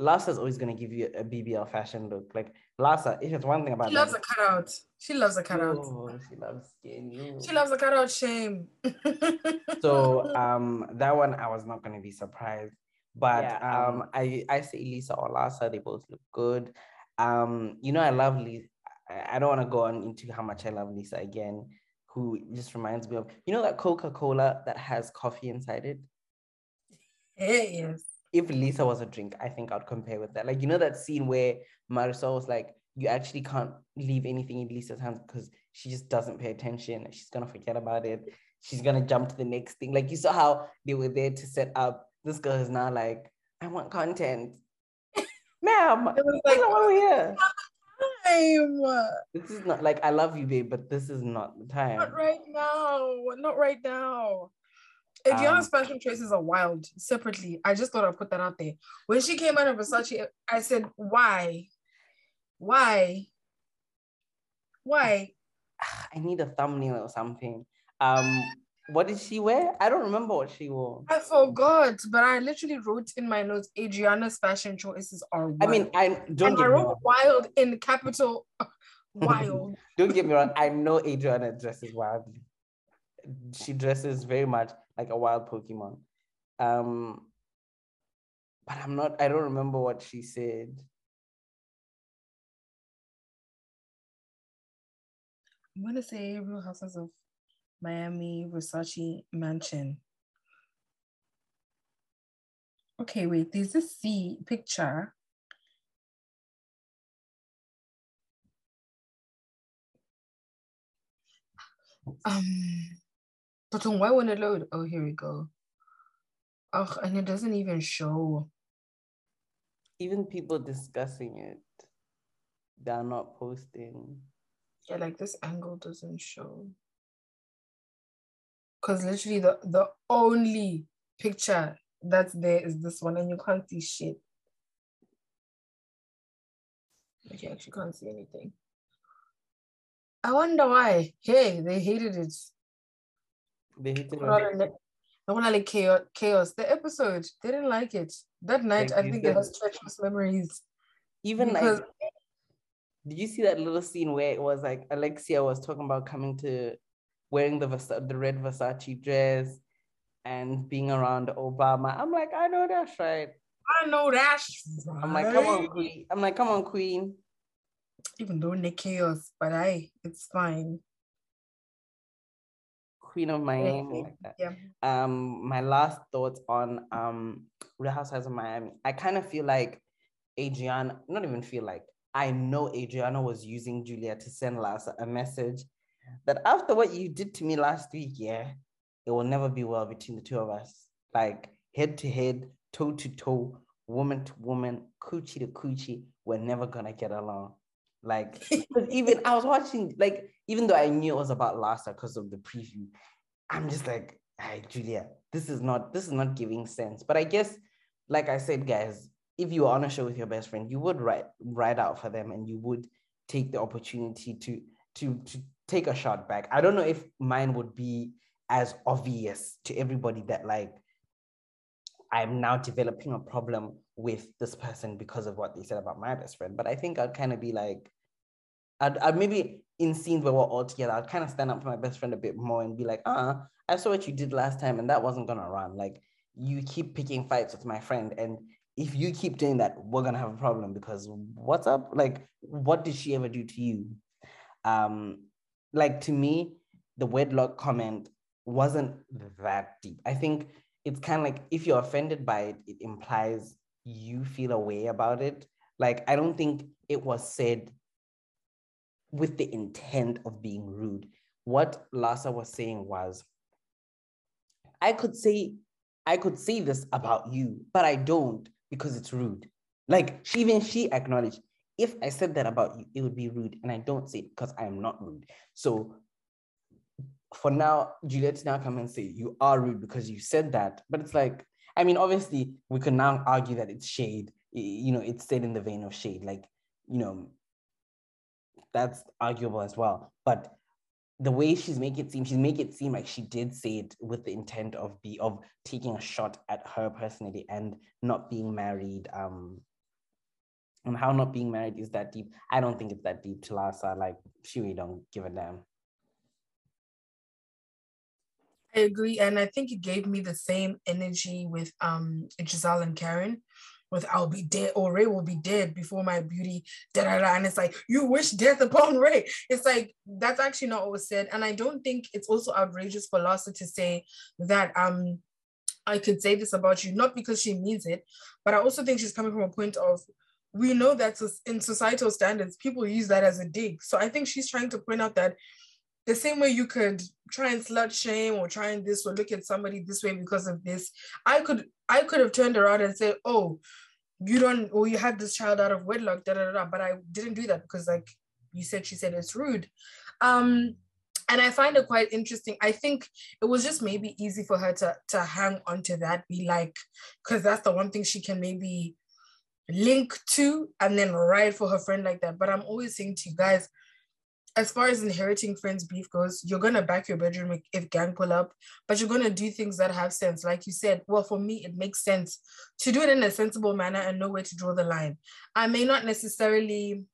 Larsa's always going to give you a bbl fashion look like Larsa if it's one thing about She loves a like, cutout. She loves a cutout. oh, she loves skin. She loves a cutout. Shame. so um that one i was not going to be surprised but Yeah, um i i say lisa or larsa they both look good um you know i love lisa i I don't want to go on into how much i love lisa again who just reminds me of you know that Coca-Cola that has coffee inside it. Yes. If Lisa was a drink, I think I'd compare with that. Like you know that scene where Marysol was like, "You actually can't leave anything in Lisa's hands because she just doesn't pay attention. She's gonna forget about it. She's gonna jump to the next thing." Like you saw how they were there to set up. This girl is now like, "I want content." Ma'am, It was like, like, over here. Time. This is not like I love you, babe, but this is not the time. Not right now. Not right now. Adriana's Um, fashion choices are wild. Separately, I just thought I'd put that out there. When she came out of Versace, I said, "Why? Why? Why?" I need a thumbnail or something. Um, what did she wear? I don't remember what she wore. I forgot, but I literally wrote in my notes, "Adriana's fashion choices are wild." I mean, I don't and I wrote. "wild" in capital. Wild. Don't get me wrong. I know Adriana dresses wildly. She dresses very much like a wild Pokemon. Um, but I'm not. I don't remember what she said. I'm gonna say Real Houses of Miami Versace Mansion. Okay, wait. There's this C picture. Um, but why won't it load? Oh, here we go. Oh, and it doesn't even show. Even people discussing it, they're not posting. Yeah, like this angle doesn't show. Cause literally the the only picture that's there is this one, and you can't see shit. Like you actually can't see anything. I wonder why. Hey, they hated it. They hated it. Put out a ne- I want to like chaos, chaos. The episode, they didn't like it. That night, Like I think it has treacherous memories. Even because- like, did you see that little scene where it was like Alexia was talking about coming to wearing the Versa- the red Versace dress and being around Obama? I'm like, I know that's right. I know that's right. I'm like, come on, Queen. I'm like, come on, Queen. Even though Nick chaos, but I, it's fine. Queen of Miami. Like. Yeah. um my last thoughts on um Real Housewives of Miami. I kind of feel like Adriana, not even feel like I know Adriana was using Julia to send Larsa a message that after what you did to me last week, yeah, it will never be well between the two of us. Like head to head, toe to toe, woman to woman, coochie to coochie, we're never gonna get along. Like even I was watching, like, even though I knew it was about Larsa because of the preview, I'm just like, hey, Julia, this is not this is not giving sense. But I guess, like I said, guys, if you were on a show with your best friend, you would write write out for them and you would take the opportunity to to to take a shot back. I don't know if mine would be as obvious to everybody that like I'm now developing a problem with this person because of what they said about my best friend. But I think I'd kind of be like, I'd, I'd maybe in scenes where we're all together, I'd kind of stand up for my best friend a bit more and be like, uh, I saw what you did last time and that wasn't gonna run. Like you keep picking fights with my friend. And if you keep doing that, we're gonna have a problem because what's up? Like, what did she ever do to you? Um, like to me, the wedlock comment wasn't that deep. I think it's kind of like if you're offended by it, it implies you feel a way about it. Like, I don't think it was said with the intent of being rude. What Larsa was saying was, I could say, I could say this about you, but I don't because it's rude. Like she even she acknowledged, if I said that about you, it would be rude, and I don't say it because I am not rude. So for now, Juliet now come and say you are rude because you said that. But it's like, I mean, obviously, we can now argue that it's shade. You know, it's said in the vein of shade. Like, you know, that's arguable as well. But the way she's making it seem, she's making it seem like she did say it with the intent of be of taking a shot at her personally and not being married. Um, and how not being married is that deep. I don't think it's that deep to Larsa. Like, she really don't give a damn. I agree, and I think it gave me the same energy with um Gizelle and Karen, with I'll be dead or Ray will be dead before my beauty. Da, da, da. And it's like, you wish death upon Ray. It's like, that's actually not what was said. And I don't think it's also outrageous for Larsa to say that um I could say this about you, not because she means it, but I also think she's coming from a point of we know that in societal standards, people use that as a dig. So I think she's trying to point out that the same way you could try and slut shame or try and this or look at somebody this way because of this, I could I could have turned around and said, oh, you don't or you had this child out of wedlock, da da da. But I didn't do that because like you said, she said it's rude. Um, and I find it quite interesting. I think it was just maybe easy for her to to hang on to that, be like, because that's the one thing she can maybe link to and then ride for her friend like that. But I'm always saying to you guys, as far as inheriting friends beef goes, you're gonna back your bedroom if gang pull up, but you're gonna do things that have sense. Like you said, well, for me, it makes sense to do it in a sensible manner and know where to draw the line. I may not necessarily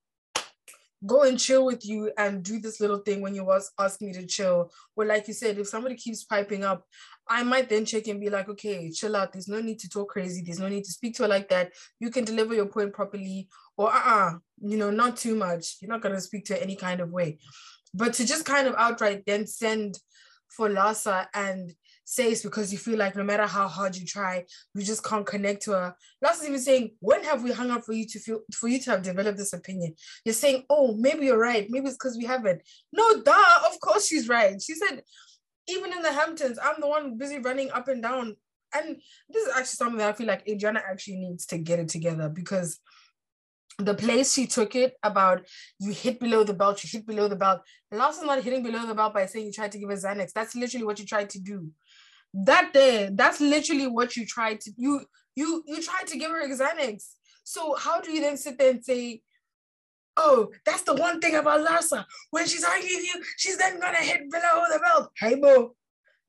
go and chill with you and do this little thing when you was asking me to chill. Or like you said, if somebody keeps piping up, I might then check and be like, okay, chill out. There's no need to talk crazy. There's no need to speak to her like that. You can deliver your point properly, or uh-uh, you know, not too much. You're not gonna speak to her any kind of way. But to just kind of outright then send for Larsa and say it's because you feel like no matter how hard you try, you just can't connect to her. Larsa's even saying, when have we hung up for you to feel for you to have developed this opinion? You're saying, oh, maybe you're right. Maybe it's because we haven't. No, duh, of course she's right. She said even in the Hamptons, I'm the one busy running up and down. And this is actually something that I feel like Adriana actually needs to get it together because the place she took it about you hit below the belt, you hit below the belt. Larsa's not hitting below the belt by saying you tried to give a Xanax. That's literally what you tried to do. That day, that's literally what you tried to you you you tried to give her Xanax. So how do you then sit there and say, Oh, that's the one thing about Larsa. When she's arguing you, she's then gonna hit below the belt. Hey, Bo.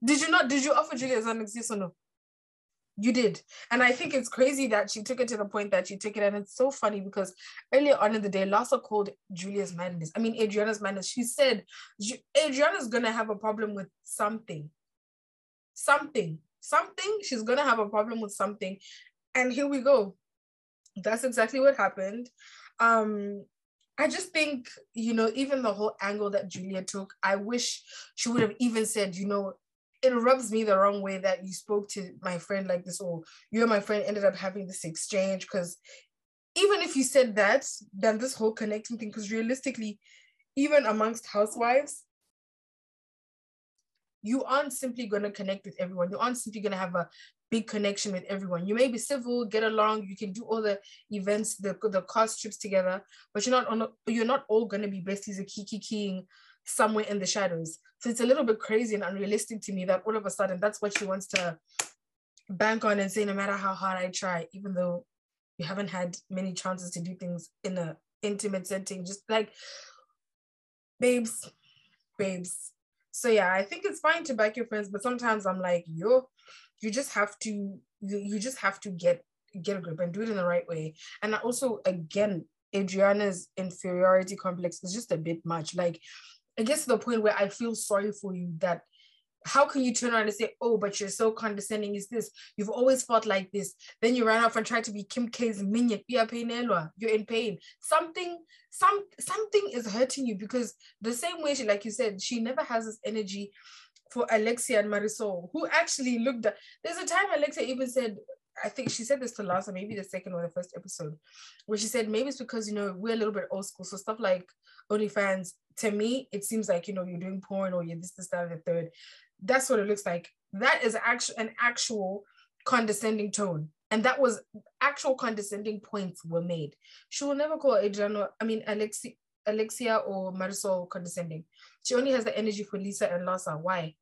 Did you not? Did you offer Julia Xanax? Yes or no? You did. And I think it's crazy that she took it to the point that she took it. And it's so funny because earlier on in the day, Larsa called Julia's madness. I mean, Adriana's madness. She said, Adriana's to have a problem with something. Something. Something. She's going to have a problem with something. And here we go. That's exactly what happened. Um, I just think, you know, even the whole angle that Julia took, I wish she would have even said, you know, it rubs me the wrong way that you spoke to my friend like this, or you and my friend ended up having this exchange. Because even if you said that, then this whole connecting thing, because realistically, even amongst housewives, you aren't simply going to connect with everyone. You aren't simply going to have a big connection with everyone. You may be civil, get along, you can do all the events, the the cost trips together, but you're not on. You're not all going to be besties or kiki keying somewhere in the shadows. So it's a little bit crazy and unrealistic to me that all of a sudden that's what she wants to bank on and say, no matter how hard I try, even though you haven't had many chances to do things in a intimate setting, just like babes, babes, so yeah, I think it's fine to back your friends, but sometimes I'm like, yo, you just have to you, you just have to get get a grip and do it in the right way. And also again, Adriana's inferiority complex is just a bit much. Like it gets to the point where I feel sorry for you that how can you turn around and say, oh, but you're so condescending? Is this? You've always felt like this. Then you run off and try to be Kim K's minion. You're in pain. Something, some something is hurting you because the same way she, like you said, she never has this energy for Alexia and Marysol, who actually looked at there's a time Alexia even said, I think she said this to Larsa, maybe the second or the first episode, where she said maybe it's because you know we're a little bit old school. So stuff like OnlyFans, to me, it seems like you know you're doing porn or you're this, this, that, and the third. That's what it looks like. That is actual an actual condescending tone. And that was actual condescending points were made. She will never call Adriano, I mean Alexia, Alexia or Marysol condescending. She only has the energy for Lisa and Larsa. Why?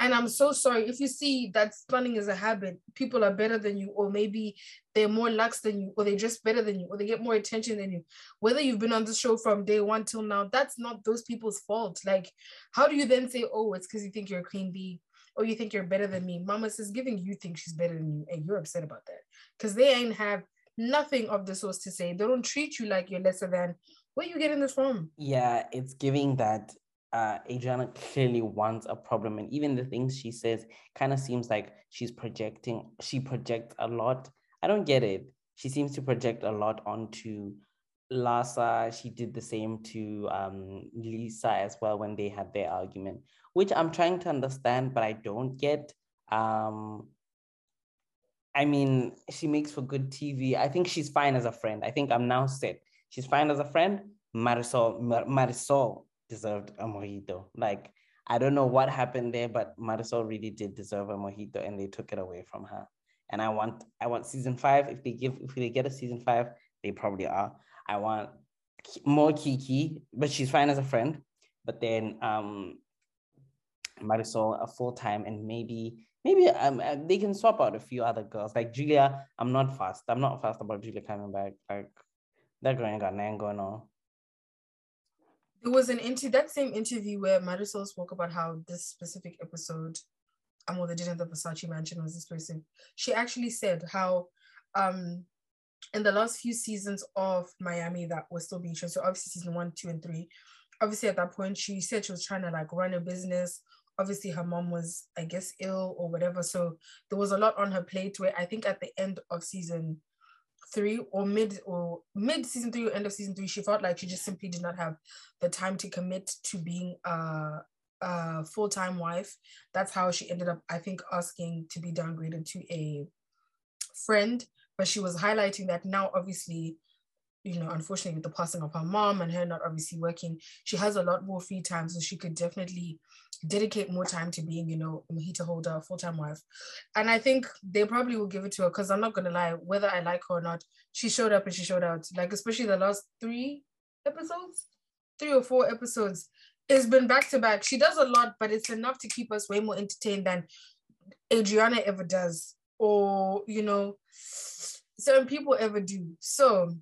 And I'm so sorry if you see that stunning is a habit, people are better than you, or maybe they're more lax than you, or they dress better than you, or they get more attention than you. Whether you've been on the show from day one till now, that's not those people's fault. Like, how do you then say, oh, it's because you think you're a queen bee, or you think you're better than me? Mama says giving you think she's better than you, and you're upset about that because they ain't have nothing of the source to say. They don't treat you like you're lesser than. Where you getting this from? Yeah, it's giving that uh, Adriana clearly wants a problem, and even the things she says kind of seems like she's projecting. She projects a lot. I don't get it. she seems to project a lot onto Larsa. She did the same to um, Lisa as well when they had their argument, which I'm trying to understand, but I don't get. Um, I mean, she makes for good TV. I think she's fine as a friend. I think I'm now set. She's fine as a friend. Marysol, Mar- Marysol deserved a mojito. Like, I don't know what happened there, but Marysol really did deserve a mojito and they took it away from her. And I want, I want season five. If they give, if they get a season five, they probably are. I want more Kiki, but she's fine as a friend. But then um Marysol a full time and maybe maybe um uh, they can swap out a few other girls like Julia. I'm not fast. I'm not fast about Julia coming back. Like that girl ain't got nothing going on. There was an into that same interview where Marysol spoke about how this specific episode, I'm um, well, they didn't the Versace mansion was this person. She actually said how um in the last few seasons of Miami that was still being shown. So obviously season one, two, and three. Obviously at that point she said she was trying to like run a business. Obviously her mom was, I guess, ill or whatever. So there was a lot on her plate where I think at the end of season three or mid or mid season three or end of season three, she felt like she just simply did not have the time to commit to being a, a full-time wife. That's how she ended up, I think, asking to be downgraded to a friend but she was highlighting that now obviously you know unfortunately with the passing of her mom and her not obviously working she has a lot more free time. So she could definitely dedicate more time to being you know a mojito holder full-time wife. And i think they probably will give it to her because i'm not gonna lie whether i like her or not she showed up and she showed out. Like especially the last three episodes three or four episodes it's been back to back. She does a lot but it's enough to keep us way more entertained than adriana ever does or you know certain people ever do. So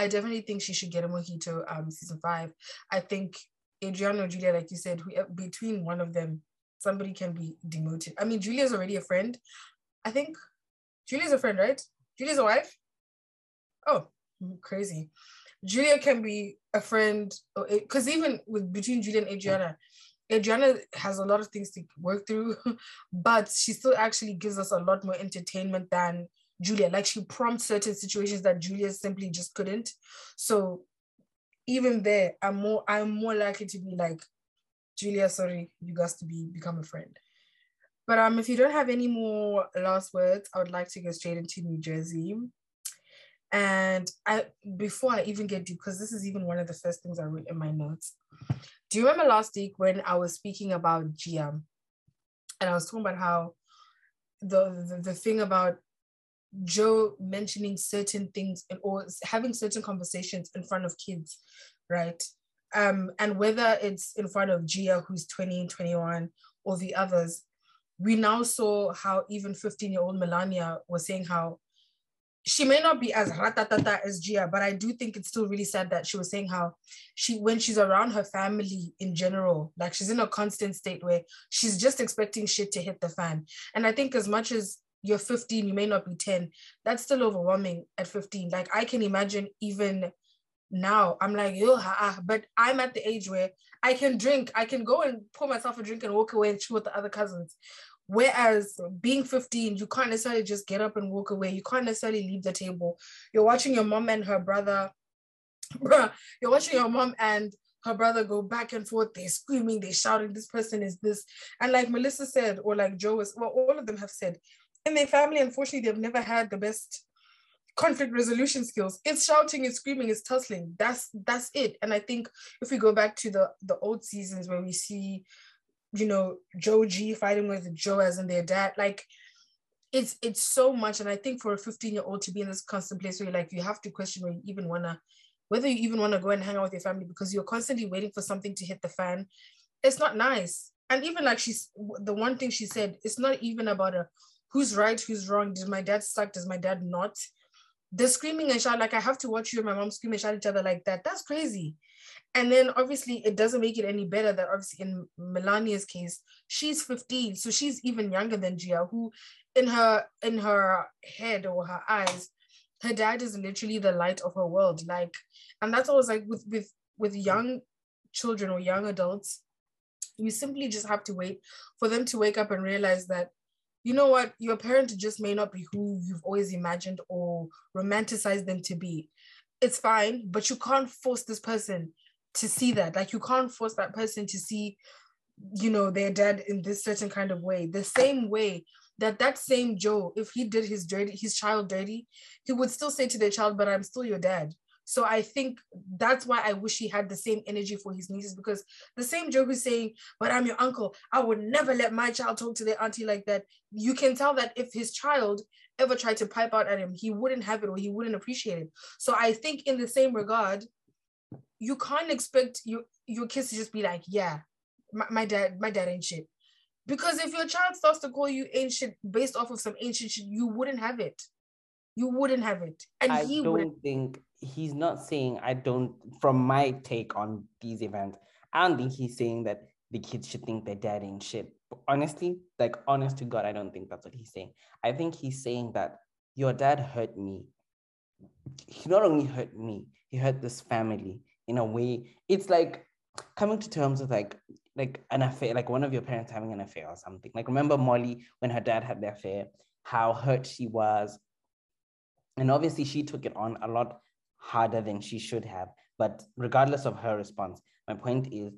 I definitely think she should get a mojito um season five. I think Adriana or Julia, like you said, who, between one of them, somebody can be demoted. I mean, Julia's already a friend. I think Julia's a friend, right? Julia's a wife. Oh, crazy. Julia can be a friend, because even with between Julia and Adriana, Adriana has a lot of things to work through, but she still actually gives us a lot more entertainment than Julia. Like she prompts certain situations that Julia simply just couldn't. So even there, I'm more I'm more likely to be like, Julia, sorry, you guys to be become a friend. But um, if you don't have any more last words, I would like to go straight into New Jersey. And I before I even get deep, because this is even one of the first things I wrote in my notes. Do you remember last week when I was speaking about Gia? And I was talking about how the, the, the thing about Joe mentioning certain things or having certain conversations in front of kids, right? Um, and whether it's in front of Gia, who's 20 21, or the others, we now saw how even 15 year old Milania was saying how she may not be as ratatata as Gia, but I do think it's still really sad that she was saying how she, when she's around her family in general, like she's in a constant state where she's just expecting shit to hit the fan. And I think as much as you're 15, you may not be 10. That's still overwhelming at 15. Like I can imagine even now, I'm like, yo, ha, ah. but I'm at the age where I can drink, I can go and pour myself a drink and walk away and chill with the other cousins. Whereas being 15, you can't necessarily just get up and walk away. You can't necessarily leave the table. You're watching your mom and her brother, you're watching your mom and her brother go back and forth. They're screaming, they're shouting, this person is this. And like Melissa said, or like Joe was, well, all of them have said, in their family, unfortunately, they've never had the best conflict resolution skills. It's shouting, it's screaming, it's tussling. That's that's it. And I think if we go back to the the old seasons where we see, you know, Joe G fighting with Joe as in their dad, like it's it's so much. And I think for a 15 year old to be in this constant place where like you have to question whether you even wanna whether you even want to go and hang out with your family because you're constantly waiting for something to hit the fan. It's not nice. And even like she's the one thing she said, it's not even about a who's right, who's wrong. Did my dad suck? Does my dad not? The screaming and shout, like I have to watch you and my mom scream and shout at each other like that. That's crazy. And then obviously it doesn't make it any better that obviously in Milania's case, she's 15. So she's even younger than Gia, who in her in her head or her eyes, her dad is literally the light of her world. Like, and that's always like with with with young children or young adults, you simply just have to wait for them to wake up and realize that you know what, your parent just may not be who you've always imagined or romanticized them to be. It's fine, but you can't force this person to see that. Like you can't force that person to see, you know, their dad in this certain kind of way. The same way that that same Joe, if he did his dirty, his child dirty, he would still say to their child, "But I'm still your dad." So I think that's why I wish he had the same energy for his nieces because the same joke is saying, "But I'm your uncle. I would never let my child talk to their auntie like that." You can tell that if his child ever tried to pipe out at him, he wouldn't have it or he wouldn't appreciate it. So I think in the same regard, you can't expect your your kids to just be like, "Yeah, my, my dad, my dad ain't shit." Because if your child starts to call you ancient based off of some ancient shit, you wouldn't have it. You wouldn't have it. And I he don't wouldn't. think he's not saying I don't from my take on these events, I don't think he's saying that the kids should think their dad ain't shit. But honestly, like honest to God, I don't think that's what he's saying. I think he's saying that your dad hurt me. He not only hurt me, he hurt this family in a way. It's like coming to terms with like like an affair, like one of your parents having an affair or something. Like remember Molly when her dad had the affair, how hurt she was. And obviously she took it on a lot harder than she should have. But regardless of her response, my point is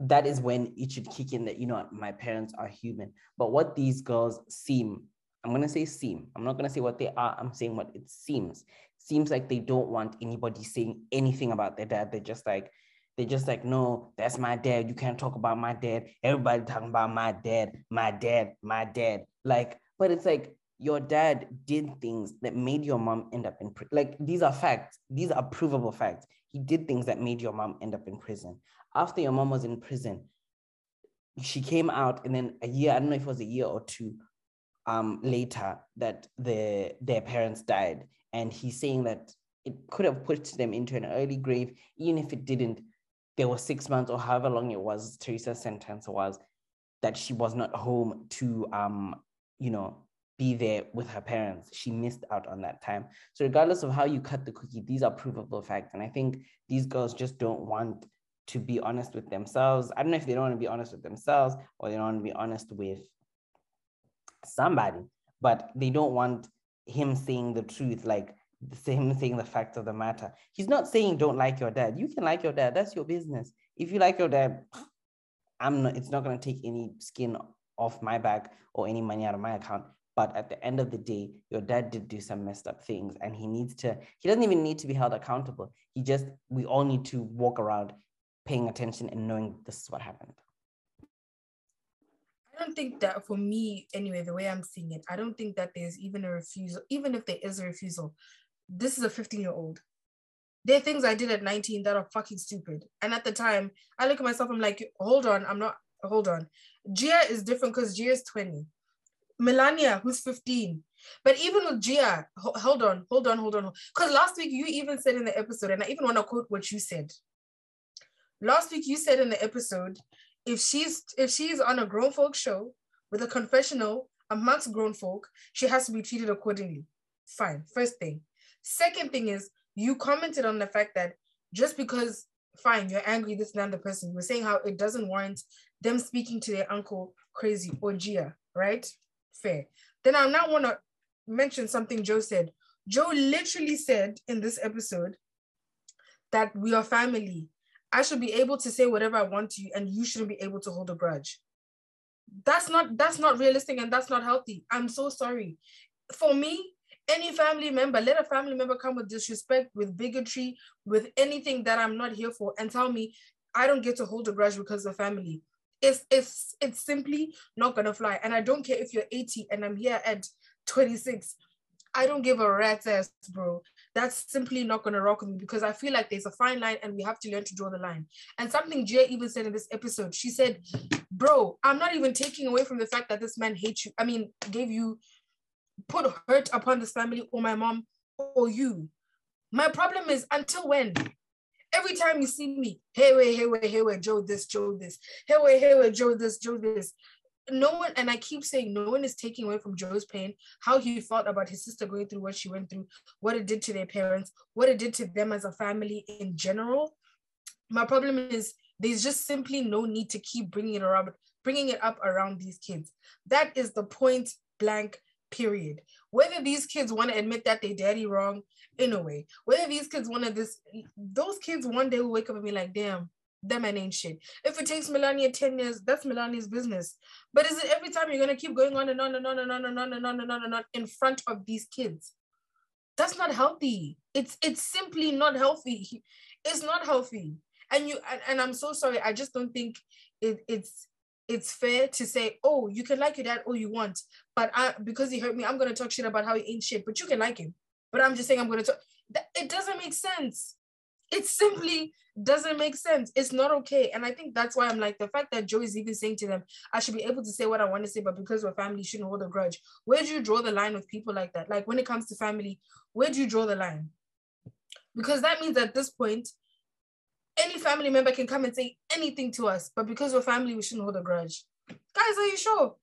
that is when it should kick in that, you know, my parents are human. But what these girls seem, I'm going to say seem, I'm not going to say what they are, I'm saying what it seems. Seems like they don't want anybody saying anything about their dad. They're just like, they're just like, no, that's my dad. You can't talk about my dad. Everybody talking about my dad, my dad, my dad. Like, but it's like your dad did things that made your mom end up in prison. Like these are facts. These are provable facts. He did things that made your mom end up in prison. After your mom was in prison, she came out, and then a year, I don't know if it was a year or two um, later, that the their parents died. And he's saying that it could have put them into an early grave, even if it didn't. There was six months or however long it was, Teresa's sentence was that she was not home to um, you know, be there with her parents. She missed out on that time. So regardless of how you cut the cookie, these are provable facts. And I think these girls just don't want to be honest with themselves. I don't know if they don't want to be honest with themselves or they don't want to be honest with somebody, but they don't want him saying the truth, like him saying the fact of the matter. He's not saying don't like your dad. You can like your dad. That's your business. If you like your dad, I'm not, it's not going to take any skin off my back or any money out of my account. But at the end of the day, your dad did do some messed up things and he needs to, he doesn't even need to be held accountable. He just, we all need to walk around paying attention and knowing this is what happened. I don't think that for me, anyway, the way I'm seeing it, I don't think that there's even a refusal, even if there is a refusal. This is a 15 year old. There are things I did at 19 that are fucking stupid. And at the time, I look at myself, I'm like, hold on, I'm not, hold on. Gia is different because Gia is 20. Milania, who's 15. But even with Gia, ho- hold on, hold on, hold on. Because last week you even said in the episode, and I even want to quote what you said. Last week you said in the episode, if she's if she's on a grown folk show with a confessional amongst grown folk, she has to be treated accordingly. Fine. First thing. Second thing is you commented on the fact that just because fine, you're angry, this and the person, you were saying how it doesn't warrant them speaking to their uncle crazy or Gia, right? Fair. Then I now want to mention something Joe said. Joe literally said in this episode that we are family. I should be able to say whatever I want to you, and you shouldn't be able to hold a grudge. That's not that's not realistic and that's not healthy. I'm so sorry. For me, any family member, let a family member come with disrespect, with bigotry, with anything that I'm not here for, and tell me I don't get to hold a grudge because of family. It's it's it's simply not gonna fly. And I don't care if you're 80 and I'm here at 26. I don't give a rat's ass, bro. That's simply not gonna rock with me because I feel like there's a fine line and we have to learn to draw the line. And something Jay even said in this episode, she said, Bro, I'm not even taking away from the fact that this man hates you. I mean, gave you put hurt upon this family or my mom or you. My problem is until when? Every time you see me, hey wait, hey wait, hey wait, Joe this, Joe this, hey wait, hey wait, Joe this, Joe this. No one, and I keep saying no one is taking away from Joe's pain, how he felt about his sister going through what she went through, what it did to their parents, what it did to them as a family in general. My problem is there's just simply no need to keep bringing it around, bringing it up around these kids. That is the point blank period. Whether these kids want to admit that they daddy wrong, in a way, whether these kids want to this, those kids one day will wake up and be like, damn, that man ain't shit. If it takes Milania 10 years, that's Milania's business. But is it every time you're gonna keep going on and on and on and on and on and on and on and on in front of these kids? That's not healthy. It's it's simply not healthy. It's not healthy. And you and, and I'm so sorry. I just don't think it, it's it's fair to say, oh, you can like your dad all you want, but I because he hurt me, I'm gonna talk shit about how he ain't shit. But you can like him. But I'm just saying I'm gonna talk. It doesn't make sense. It simply doesn't make sense. It's not okay. And I think that's why I'm like the fact that Joe is even saying to them, I should be able to say what I want to say, but because we're family, shouldn't hold a grudge. Where do you draw the line with people like that? Like when it comes to family, where do you draw the line? Because that means at this point, any family member can come and say anything to us, but because we're family, we shouldn't hold a grudge. Guys, are you sure?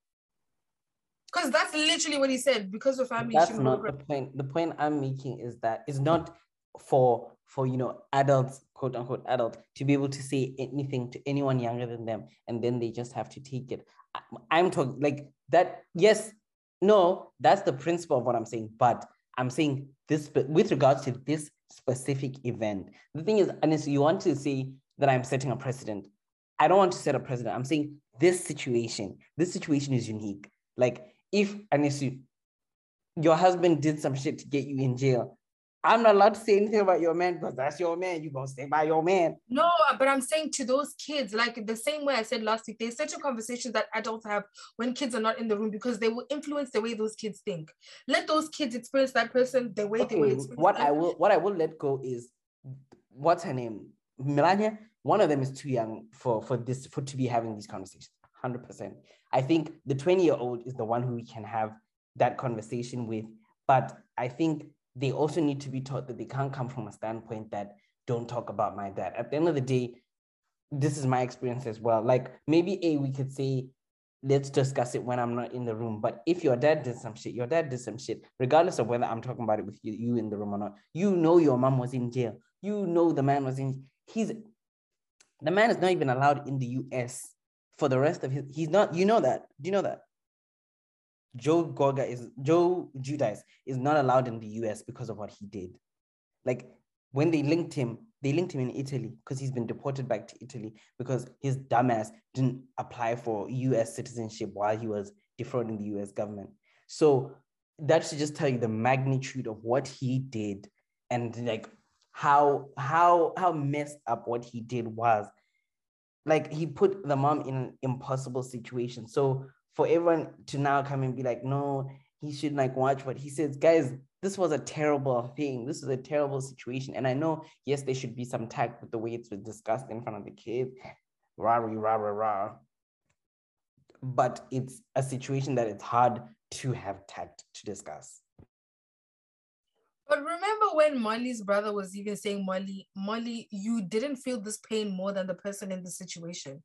Because that's literally what he said. Because we're family, that's not the point. The point I'm making is that it's not for for you know adults, quote unquote adults, to be able to say anything to anyone younger than them, and then they just have to take it. I, I'm talking like that. Yes, no, that's the principle of what I'm saying. But I'm saying this with regards to this specific event. The thing is, unless you want to say that I'm setting a precedent, I don't want to set a precedent. I'm saying this situation, this situation is unique. Like if you your husband did some shit to get you in jail, I'm not allowed to say anything about your man because that's your man. You're gonna stay by your man. No, but I'm saying to those kids, like the same way I said last week, there's such a conversation that adults have when kids are not in the room because they will influence the way those kids think. Let those kids experience that person the way okay, they will. What I will, what I will let go is, what's her name, Milania. One of them is too young for for this for to be having these conversations. Hundred percent. I think the 20 year old is the one who we can have that conversation with. But I think they also need to be taught that they can't come from a standpoint that don't talk about my dad. At the end of the day, this is my experience as well. Like maybe a we could say, let's discuss it when I'm not in the room. But if your dad did some shit, your dad did some shit, regardless of whether I'm talking about it with you, you in the room or not. You know your mom was in jail. You know the man was in. He's the man is not even allowed in the U.S. for the rest of his. He's not. You know that. Do you know that? Joe Gorga is Joe Giudice is not allowed in the US because of what he did. Like when they linked him, they linked him in Italy because he's been deported back to Italy because his dumbass didn't apply for US citizenship while he was defrauding the US government. So that should just tell you the magnitude of what he did and like how how how messed up what he did was. Like he put the mom in an impossible situation. So for everyone to now come and be like, no, he should like watch what he says. Guys, this was a terrible thing. This is a terrible situation. And I know, yes, there should be some tact with the way it's discussed in front of the kids. Rah, rah, rah, rah. But it's a situation that it's hard to have tact to discuss. But remember when Molly's brother was even saying, Molly, Molly, you didn't feel this pain more than the person in the situation.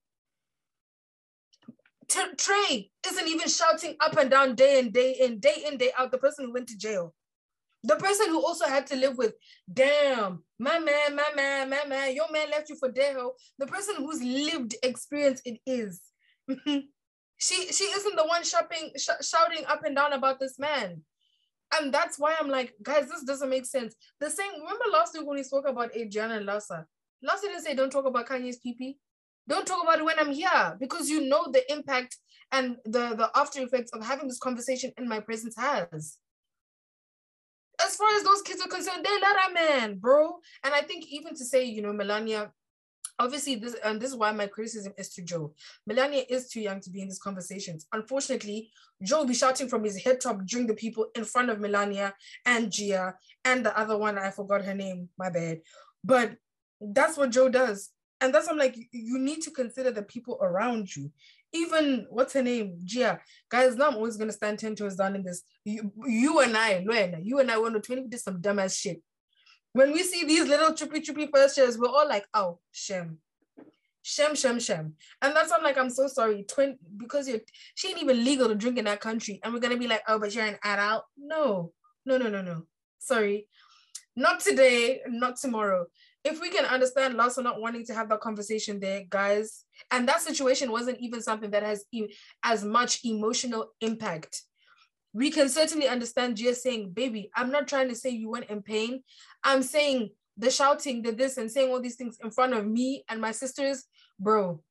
T- Trey isn't even shouting up and down day and day in, day in, day out. The person who went to jail. The person who also had to live with, damn, my man, my man, my man, your man left you for dead. The person whose lived experience it is. she she isn't the one shopping, sh- shouting up and down about this man. And that's why I'm like, guys, this doesn't make sense. The same, remember last week when we spoke about Adriana and Larsa? Larsa didn't say don't talk about Kanye's PP. Don't talk about it when I'm here because you know the impact and the, the after effects of having this conversation in my presence has. As far as those kids are concerned, they let a man, bro. And I think even to say, you know, Milania, obviously this and this is why my criticism is to Joe. Milania is too young to be in these conversations. Unfortunately, Joe will be shouting from his head top during the people in front of Milania and Gia and the other one, I forgot her name, my bad. But that's what Joe does. And that's I'm like, you need to consider the people around you. Even what's her name, Gia. Guys, now I'm always gonna stand ten toes down in this. You, you and I, Luena, you and I to 20 did some dumbass shit. When we see these little trippy trippy first years, we're all like, oh, shem. Shem, shem, shem. And that's I'm like, I'm so sorry. Twin because you're she ain't even legal to drink in that country. And we're gonna be like, oh, but you're an adult. No, no, no, no, no. Sorry. Not today, not tomorrow if we can understand Larsa not wanting to have that conversation there, guys, and that situation wasn't even something that has e- as much emotional impact. We can certainly understand Gia saying, baby, I'm not trying to say you weren't in pain. I'm saying the shouting, the this, and saying all these things in front of me and my sisters, bro.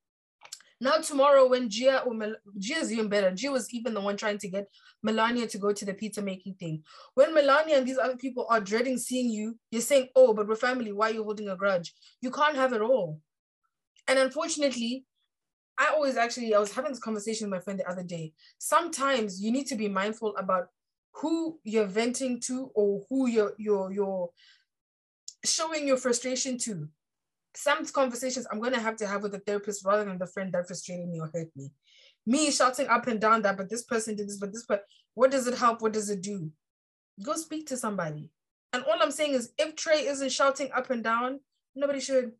Now tomorrow, when Gia or Mel- Gia's even better, Gia was even the one trying to get Milania to go to the pizza making thing. When Milania and these other people are dreading seeing you, you're saying, "Oh, but we're family. Why are you holding a grudge?" You can't have it all. And unfortunately, I always actually I was having this conversation with my friend the other day. Sometimes you need to be mindful about who you're venting to or who you're you're you're showing your frustration to some conversations I'm gonna have to have with a therapist rather than the friend that frustrated me or hurt me. Me shouting up and down that, but this person did this, but this, but what does it help? What does it do? Go speak to somebody. And all I'm saying is, if Trey isn't shouting up and down, nobody should.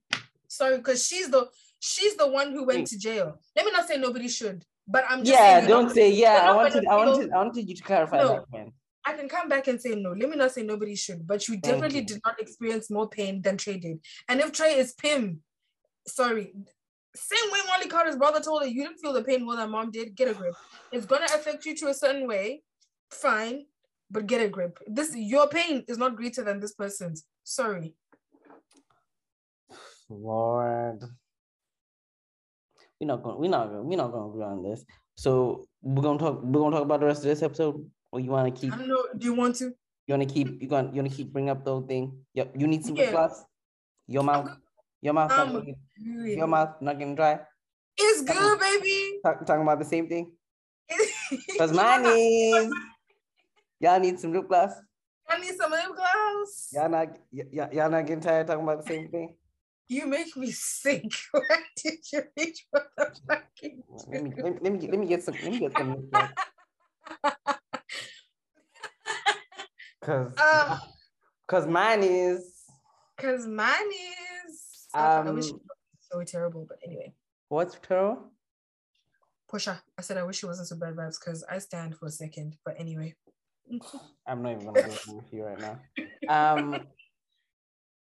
Sorry, because she's the she's the one who went mm. to jail. Let me not say nobody should, but I'm just yeah, don't say yeah. I wanted, I wanted, I wanted you to clarify No. that, man. I can come back and say no. Let me not say nobody should, but you definitely you. did not experience more pain than Trey did. And if Trey is Pim, sorry, same way Molly Carter's brother told her, you didn't feel the pain more than mom did. Get a grip. It's gonna affect you to a certain way. Fine, but get a grip. This your pain is not greater than this person's. Sorry. Lord. We're not going. We're not. going We're not going to agree on this. So we're gonna talk. We're gonna talk about the rest of this episode, or you want to keep? I don't know. Do you want to? You want to keep? You going? You want to keep bring up the whole thing? Yep. You need some Yeah. lip gloss. Your mouth. Your mouth. not Um, getting- your mouth not getting dry. It's good, baby. Talk, talking about the same thing. Cause mine is. Y'all need some lip gloss. I need some lip gloss. Y'all not. y- y'all not getting tired talking about the same thing. You make me sick. Why did you reach for the fucking Let me, let me, let me, let me get some. Let me get some lip gloss. Cause, Uh, cause mine is. Cause mine is I I wish Um, wasn't so terrible, but anyway. What's terrible? Portia, I said I wish it wasn't so bad vibes because I stand for a second. But anyway. I'm not even gonna go through with you right now. Um,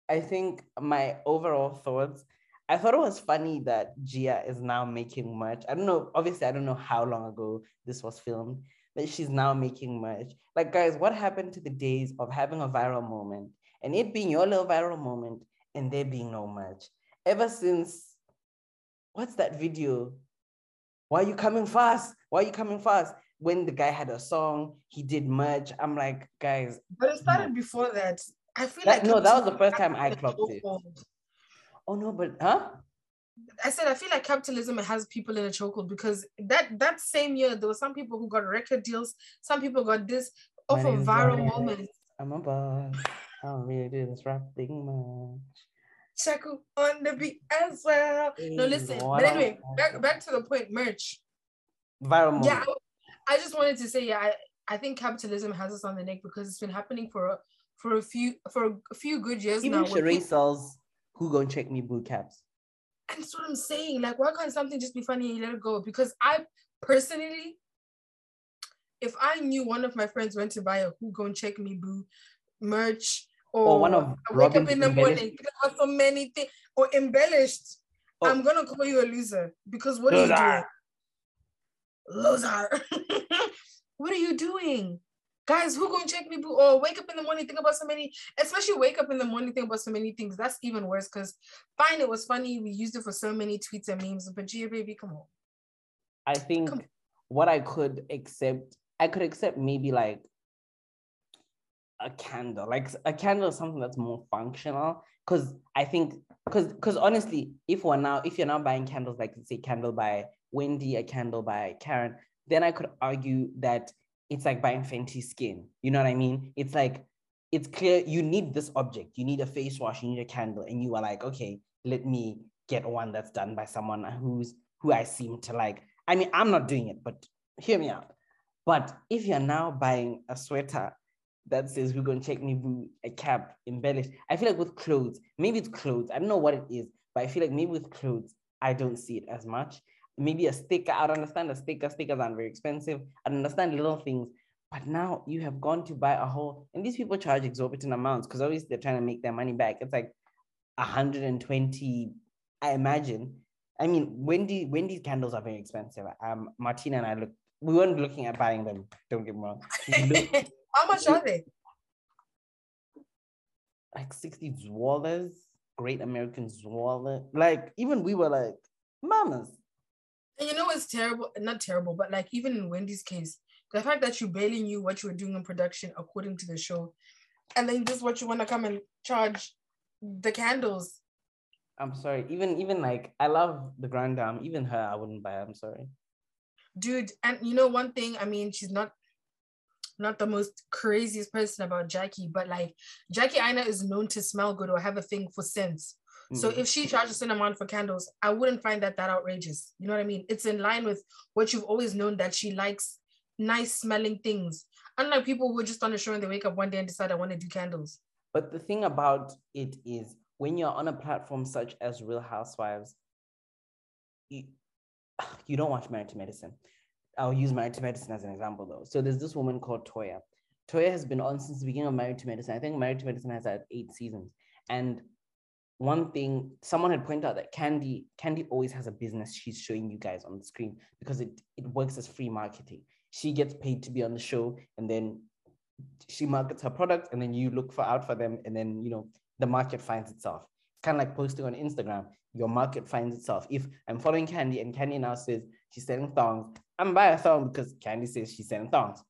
I think my overall thoughts. I thought it was funny that Gia is now making merch. I don't know. Obviously, I don't know how long ago this was filmed, but she's now making merch. Like, guys, what happened to the days of having a viral moment and it being your little viral moment and there being no merch? Ever since, what's that video? Why are you coming fast? Why are you coming fast? When the guy had a song, he did merch. I'm like, guys, But it started before that. I feel That- like no, that was the first time I clocked it. oh no, but huh? I said I feel like capitalism has people in a chokehold because that that same year there were some people who got record deals, some people got this off of viral Ryan. moments. I'm a boss. I don't really do this rap thing much. Check on the beat as well. No, listen. But anyway, back back to the point. Merch. Viral moment. Yeah, I, I just wanted to say, yeah, I, I think capitalism has us on the neck because it's been happening for a, for a few for a few good years Even now. where Sheree sells who gonna check me boot caps. And that's what I'm saying. Like, why can't something just be funny and you let it go? Because I personally, if I knew one of my friends went to buy a Who Gon Check Me Boo merch or, Or one of I wake up in the morning, there are so many things, or embellished, Oh. I'm gonna call you a loser because what are you doing? Loser. what are you doing? Guys, who gonna check me boo? Or wake up in the morning, think about so many, especially wake up in the morning, think about so many things. That's even worse because fine, it was funny. We used it for so many tweets and memes, but Gia baby, come on. I think Come- what I could accept, I could accept maybe like a candle. Like a candle is something that's more functional. Cause I think because because honestly, if we're now if you're now buying candles, like say candle by Wendy, a candle by Karen, then I could argue that it's like buying Fenty skin. You know what I mean? It's like it's clear you need this object. You need a face wash, you need a candle, and you are like, okay, let me get one that's done by someone who's who I seem to like. I mean, I'm not doing it, but hear me out. But if you're now buying a sweater that says we're gonna check me boo, a cap, embellished, I feel like with clothes, maybe it's clothes. I don't know what it is, but I feel like maybe with clothes, I don't see it as much. Maybe a sticker, I'd understand a sticker, stickers aren't very expensive. I understand little things. But now you have gone to buy a whole, and these people charge exorbitant amounts because obviously they're trying to make their money back. It's like, 120, I imagine. I mean, Wendy Wendy's candles are very expensive. Um, Martina and I look. We weren't looking at buying them. Don't get me wrong. Looked How much are they? like 60 dollars, Great American Zwalla. Like even we were like, mamas. And you know what's terrible? Not terrible, but like even in Wendy's case, the fact that you barely knew what you were doing in production according to the show, and then just what you want to come and charge the candles. I'm sorry. Even even like I love the grand dame. Even her, I wouldn't buy. I'm sorry. dude and you know one thing i mean she's not not the most craziest person about jackie but like jackie aina is known to smell good or have a thing for scents so Mm. if she charges an amount for candles i wouldn't find that that outrageous you know what i mean it's in line with what you've always known that she likes nice smelling things unlike people who are just on a show and they wake up one day and decide i want to do candles But the thing about it is, when you're on a platform such as Real Housewives, you, you don't watch Married to Medicine. I'll use Married to Medicine as an example, though. So there's this woman called Toya. Toya has been on since the beginning of Married to Medicine. I think Married to Medicine has had eight seasons. And one thing someone had pointed out that Kandi Kandi always has a business she's showing you guys on the screen because it it works as free marketing. She gets paid to be on the show, and then she markets her product, and then you look for out for them and then you know the market finds itself. It's kind of like posting on instagram. Your market finds itself. If i'm following kandi and kandi now says she's selling thongs i'm buy a thong because kandi says she's selling thongs.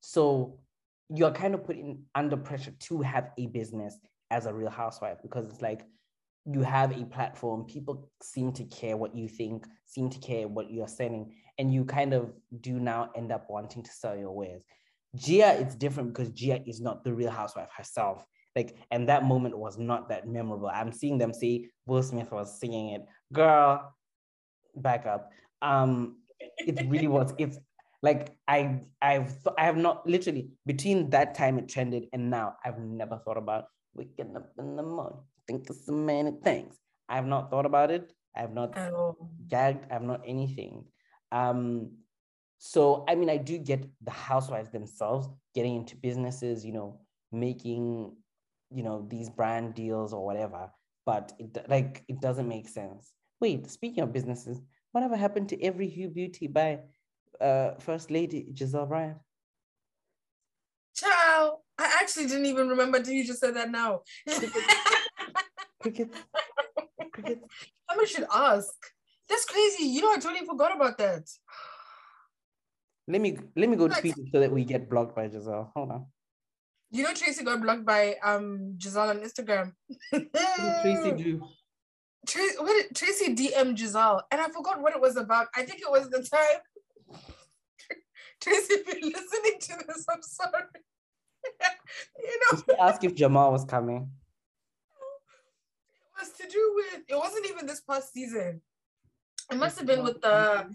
So you're kind of put in under pressure to have a business as a real housewife because it's like you have a platform people seem to care what you think seem to care what you're selling and you kind of do now end up wanting to sell your wares Gia, it's different because Gia is not the real housewife herself. Like, and that moment was not that memorable. I'm seeing them say Will Smith was singing it. Girl, back up. Um, it really was. It's like I I've I have not literally between that time it trended and now I've never thought about waking up in the morning, think of so many things. I have not thought about it. I have not all gagged. I have not anything. Um, so I mean, I do get the housewives themselves getting into businesses, you know, making, you know, these brand deals or whatever. But it like it doesn't make sense. Wait, speaking of businesses, whatever happened to Every Hue Beauty by uh First Lady Gizelle Bryant? Ciao. I actually didn't even remember till you just said that now. Cricket, cricket. Someone should ask. That's crazy. You know, I totally forgot about that. Let me let me go tweet it so that we get blocked by Gizelle. Hold on. You know, Tracy got blocked by um Gizelle on Instagram. Tracy do? Tracy, what did, Tracy DM Gizelle, and I forgot what it was about. I think it was the time. Tracy, if you're listening to this, I'm sorry. You know, to ask if Jamal was coming. it was to do with. It wasn't even this past season. It must have been with the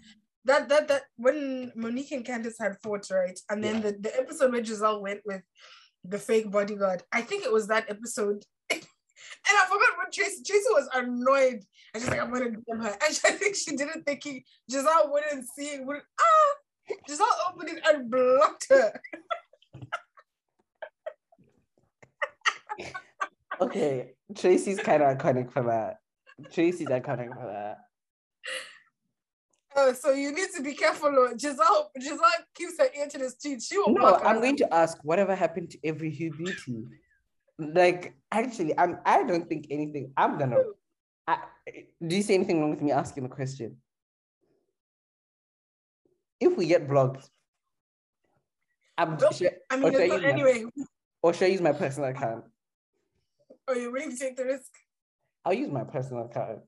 that that that when Monique and Candiace had fought, right? And then the, the episode where Gizelle went with the fake bodyguard. I think it was that episode. and I forgot what Tracy Tracy was annoyed. And she's like, I'm gonna DM her. And I think she did it thinking Gizelle wouldn't see it. Would ah Gizelle opened it and blocked her. Okay, Tracy's kind of iconic for that. Tracy's iconic for that. Uh, so you need to be careful. oh. Gizelle Gizelle keeps her ear to the street. She will No. I'm going to ask whatever happened to every Hue Beauty. Like, actually, I'm. I don't think anything. I'm gonna. I, do you see anything wrong with me asking the question? If we get blocked, I'm. Nope. should- I or mean, should I use my- anyway. or should I use my personal account? Are you willing to take the risk? I'll use my personal account.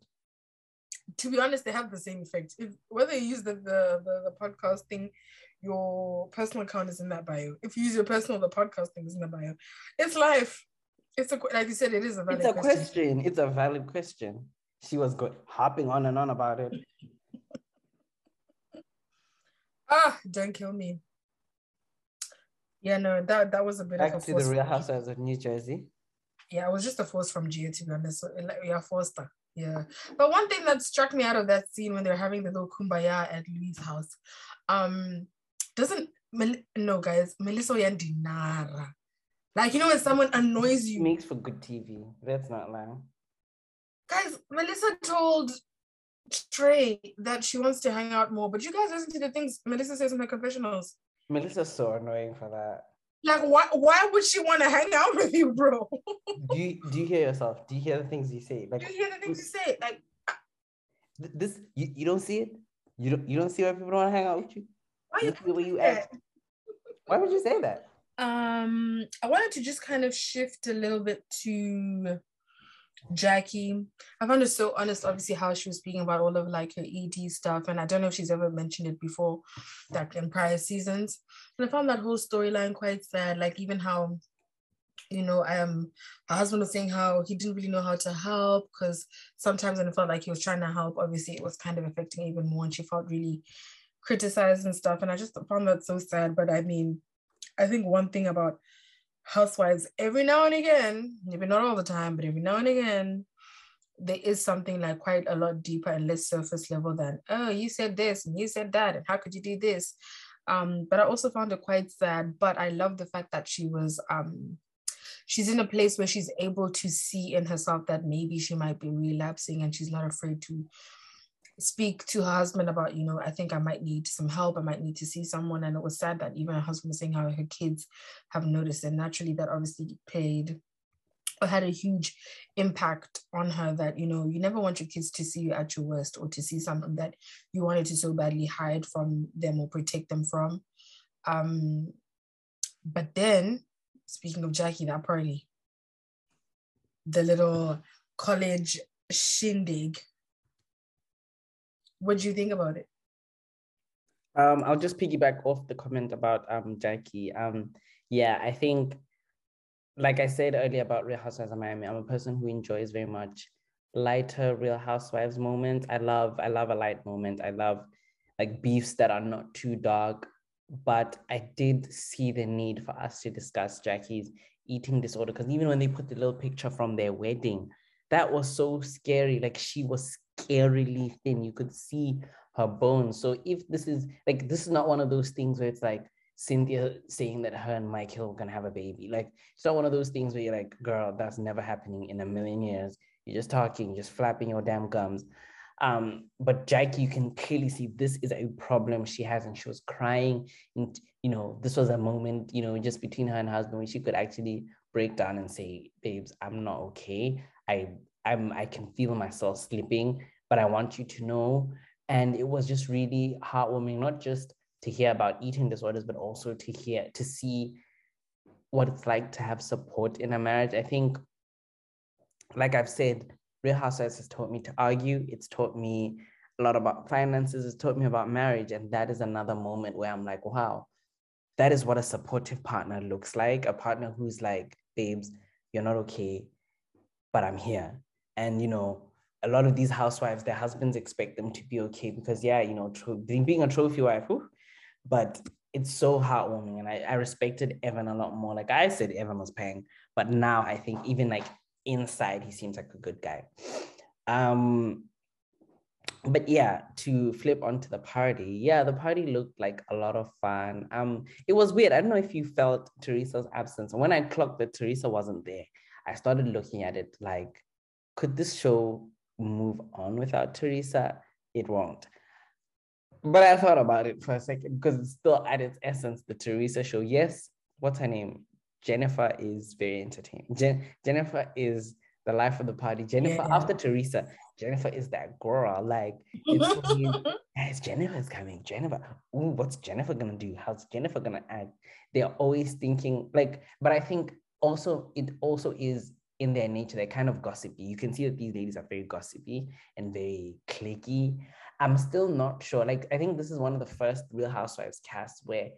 to be honest, they have the same effect. If whether you use the the, the, the podcast thing, your personal account is in that bio. If you use your personal, the podcast thing is in the bio. It's life. It's a like you said, it is a valid It's a question. question. It's a valid question. She was good, hopping on and on about it. Ah, don't kill me. Yeah, no, that that was a bit Back of a to the Real Housewives of New Jersey. Yeah, I was just a force from Gia to be honest. So, yeah, forced her. Yeah. But one thing that struck me out of that scene when they were having the little kumbaya at Luis' house, um, doesn't Mel- no guys, Melissa Yandinara. Like you know when someone annoys you. makes for good TV. That's not lie. Guys, Melissa told Trey that she wants to hang out more, but you guys listen to the things Melissa says in her confessionals. Melissa's so annoying for that. Like, why why would she want to hang out with you, bro? Do you do you hear yourself? Do you hear the things you say? Like you hear the things you say? Like, this, you, you don't see it. You don't you don't see why people don't want to hang out with you. why You you the way you that? act. Why would you say that? Um, I wanted to just kind of shift a little bit to Jackie. I found it so honest, obviously, how she was speaking about all of like her ED stuff, and I don't know if she's ever mentioned it before, that in prior seasons. And I found that whole storyline quite sad. Like even how, you know, um, her husband was saying how he didn't really know how to help because sometimes when it felt like he was trying to help, obviously it was kind of affecting even more, and she felt really criticized and stuff. And I just found that so sad. But I mean, I think one thing about housewives, every now and again, maybe not all the time, but every now and again, there is something like quite a lot deeper and less surface level than, oh, you said this and you said that, and how could you do this? Um, but I also found it quite sad. But I love the fact that she was um she's in a place where she's able to see in herself that maybe she might be relapsing and she's not afraid to speak to her husband about, you know, I think I might need some help. I might need to see someone. And it was sad that even her husband was saying how her kids have noticed. And naturally, that obviously paid or had a huge impact on her that, you know, you never want your kids to see you at your worst or to see something that you wanted to so badly hide from them or protect them from. Um, but then, speaking of Jackie, that party, the little college shindig what do you think about it? Um, I'll just piggyback off the comment about um Jackie. Um, yeah, I think, like I said earlier about Real Housewives of Miami, I'm a person who enjoys very much lighter Real Housewives moments. I love, I love a light moment. I love like beefs that are not too dark. But I did see the need for us to discuss Jackie's eating disorder because even when they put the little picture from their wedding, that was so scary. Like she was scarily thin. You could see her bones. So if this is like this is not one of those things where it's like Cynthia saying that her and Michael are gonna have a baby. Like it's not one of those things where you're like, girl, that's never happening in a million years. You're just talking, just flapping your damn gums. Um, but Jackie, you can clearly see this is a problem she has, and she was crying. And you know, this was a moment, you know, just between her and her husband where she could actually break down and say, "Babes, I'm not okay. I, I'm, I can feel myself slipping, but I want you to know." And it was just really heartwarming, not just to hear about eating disorders, but also to hear, to see what it's like to have support in a marriage. I think, like I've said, Real Housewives has taught me to argue. It's taught me a lot about finances. It's taught me about marriage. And that is another moment where I'm like, wow, that is what a supportive partner looks like. A partner who's like, babes, you're not okay, but I'm here. And, you know, a lot of these housewives, their husbands expect them to be okay because, yeah, you know, tro- being a trophy wife, whew, but it's so heartwarming. And I, I respected Evan a lot more. Like I said, Evan was paying, but now I think even like inside, he seems like a good guy. Um, but yeah, to flip onto the party, yeah, the party looked like a lot of fun. Um, it was weird. I don't know if you felt Teresa's absence. When I clocked that Teresa wasn't there, I started looking at it like, could this show move on without Teresa? It won't. But I thought about it for a second because it's still at its essence the Teresa show. Yes, what's her name? Jennifer is very entertaining. Jen- Jennifer is the life of the party. Jennifer, Yeah. after Teresa, Jennifer is that girl. Like, it's guys, Jennifer's coming. Jennifer, ooh, what's Jennifer gonna do? How's Jennifer gonna act? They're always thinking like, but I think also it also is in their nature. They're kind of gossipy. You can see that these ladies are very gossipy and very clicky. I'm still not sure. Like, I think this is one of the first Real Housewives casts where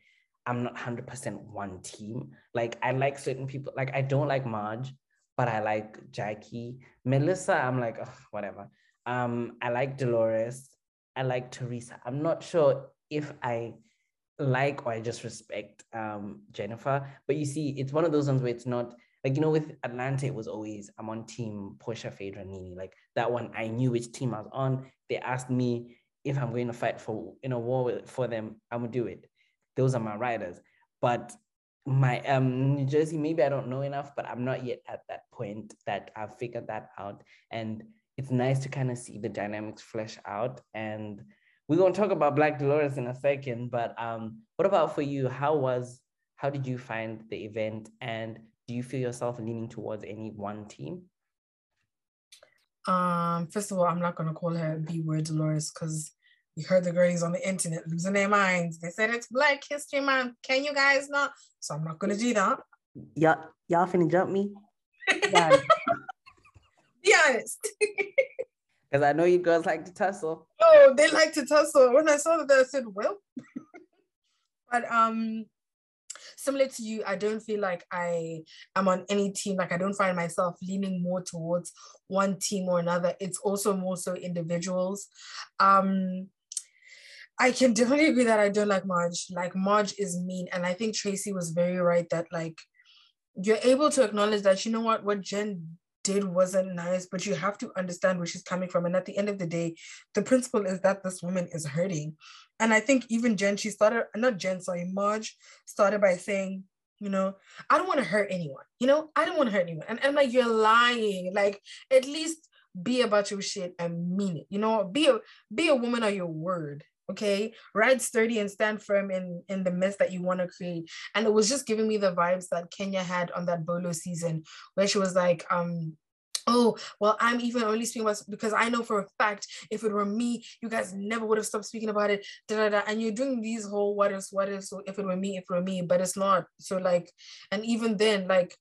I'm not 100% one team. Like, I like certain people. Like, I don't like Marge, but I like Jackie. Melissa, I'm like, whatever. Um, I like Dolores. I like Teresa. I'm not sure if I like or I just respect um Jennifer. But you see, it's one of those ones where it's not like you know, with Atlanta, it was always I'm on team Porsha, Phaedra, NeNe. Like that one, I knew which team I was on. They asked me if I'm going to fight for in a war with, for them, I'm gonna do it. Those are my riders. But my um New Jersey, maybe I don't know enough, but I'm not yet at that point that I've figured that out. And it's nice to kind of see the dynamics flesh out. And we're gonna talk about Black Dolores in a second, but um, what about for you? How was how did you find the event and do you feel yourself leaning towards any one team? Um, first of all, I'm not gonna call her B word Dolores because we heard the girls on the internet losing their minds. They said it's Black History Month. Can you guys not? So I'm not gonna do that. Y'all, y'all finna jump me? Be honest. Because I know you girls like to tussle. Oh, they like to tussle. When I saw that, I said, well. but um, similar to you, I don't feel like I am on any team. Like I don't find myself leaning more towards one team or another. It's also more so individuals. Um, I can definitely agree that I don't like Marge. Like Marge is mean, and I think Tracy was very right that like you're able to acknowledge that you know what what Jen did wasn't nice, but you have to understand where she's coming from. And at the end of the day, the principle is that this woman is hurting. And I think even Jen, she started not Jen, sorry, Marge started by saying, you know, I don't want to hurt anyone. You know, I don't want to hurt anyone. And I'm like, you're lying. Like at least be about your shit and mean it. You know, be a be a woman of your word okay ride sturdy and stand firm in in the mess that you want to create and it was just giving me the vibes that kenya had on that bolo season where she was like um oh well i'm even only speaking about because i know for a fact if it were me you guys never would have stopped speaking about it da, da, da. and you're doing these whole what ifs what so if it were me if it were me but it's not so like and even then like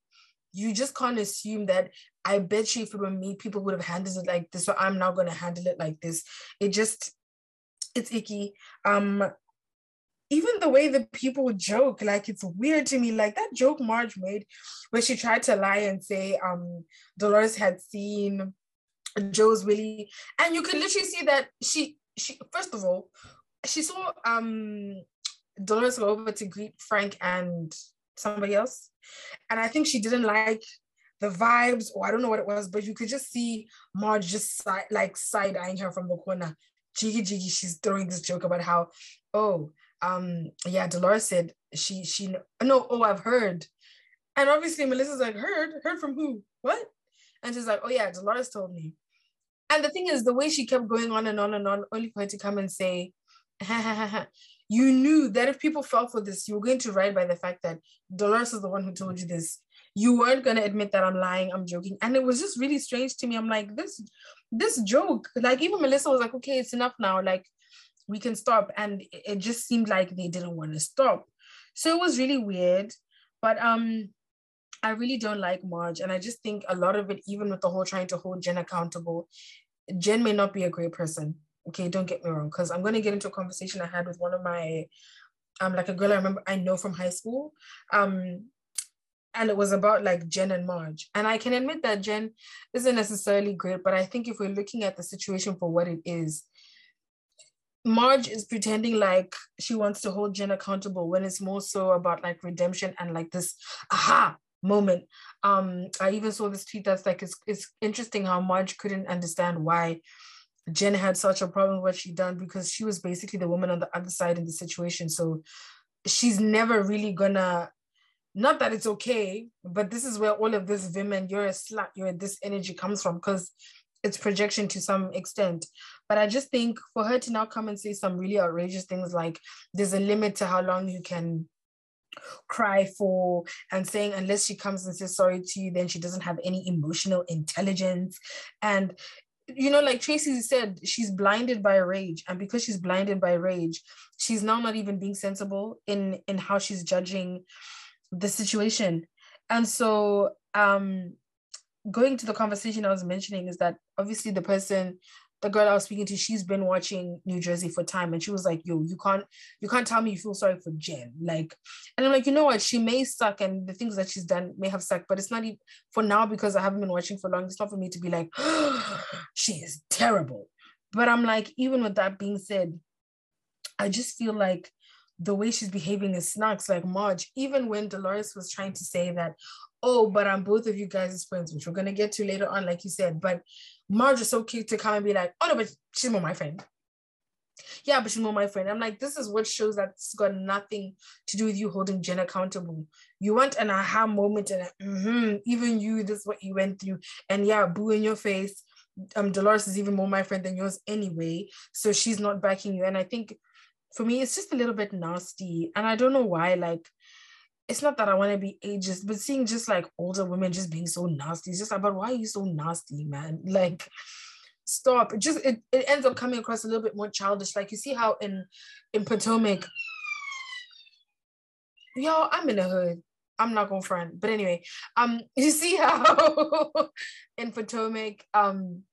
you just can't assume that i bet you if it were me people would have handled it like this so i'm not going to handle it like this it just it's icky. Um, even the way the people joke, like it's weird to me. Like that joke Marge made, where she tried to lie and say um Dolores had seen Joe's Willie, and you could literally see that she she first of all she saw um Dolores go over to greet Frank and somebody else, and I think she didn't like the vibes, or I don't know what it was, but you could just see Marge just like side eyeing her from the corner. Jiggy Jiggy, she's throwing this joke about how, oh, um, yeah, Dolores said she she no, oh, I've heard. And obviously Melissa's like, heard? Heard from who? What? And she's like, oh yeah, Dolores told me. And the thing is, the way she kept going on and on and on, only for her to come and say, you knew that if people fell for this, you were going to ride by the fact that Dolores is the one who told you this. You weren't going to admit that I'm lying, I'm joking. And it was just really strange to me. I'm like, this this joke, like even Melissa was like, okay, it's enough now. Like we can stop. And it just seemed like they didn't want to stop. So it was really weird. But um, I really don't like Marge. And I just think a lot of it, even with the whole trying to hold Jen accountable, Jen may not be a great person. Okay, don't get me wrong. Because I'm going to get into a conversation I had with one of my, um, like a girl I remember I know from high school. Um, and it was about like Jen and Marge. And I can admit that Jen isn't necessarily great, but I think if we're looking at the situation for what it is, Marge is pretending like she wants to hold Jen accountable when it's more so about like redemption and like this aha moment. Um, I even saw this tweet that's like it's it's interesting how Marge couldn't understand why Jen had such a problem with what she done because she was basically the woman on the other side in the situation. So she's never really gonna not that it's okay, but this is where all of this women, you're a slut, you're this energy comes from because it's projection to some extent. But I just think for her to now come and say some really outrageous things like there's a limit to how long you can cry for and saying unless she comes and says sorry to you then she doesn't have any emotional intelligence and you know like tracy said she's blinded by rage and because she's blinded by rage she's now not even being sensible in in how she's judging the situation. And so um going to the conversation I was mentioning is that obviously the person, the girl I was speaking to, she's been watching New Jersey for time and she was like, yo, you can't, you can't tell me you feel sorry for Jen. Like, and I'm like, you know what? She may suck and the things that she's done may have sucked, but it's not even for now because I haven't been watching for long. It's not for me to be like, oh, she is terrible. But I'm like, even with that being said, I just feel like the way she's behaving is snacks like Marge, even when Dolores was trying to say that, oh, but I'm both of you guys' friends, which we're gonna get to later on, like you said. But Marge is so cute to come and be like, oh no, but she's more my friend. Yeah, but she's more my friend. I'm like, this is what shows that's got nothing to do with you holding Jen accountable. You want an aha moment, and mm-hmm, even you, this is what you went through. And yeah, boo in your face. Um, Dolores is even more my friend than yours anyway. So she's not backing you. And I think for me, it's just a little bit nasty. And I don't know why, like, it's not that I want to be ageist, but seeing just like older women just being so nasty, it's just about why are you so nasty, man? Like, stop. It just it, it ends up coming across a little bit more childish. Like you see how in in Potomac, y'all, I'm in the hood. I'm not gonna front, but anyway, um, you see how in Potomac, um,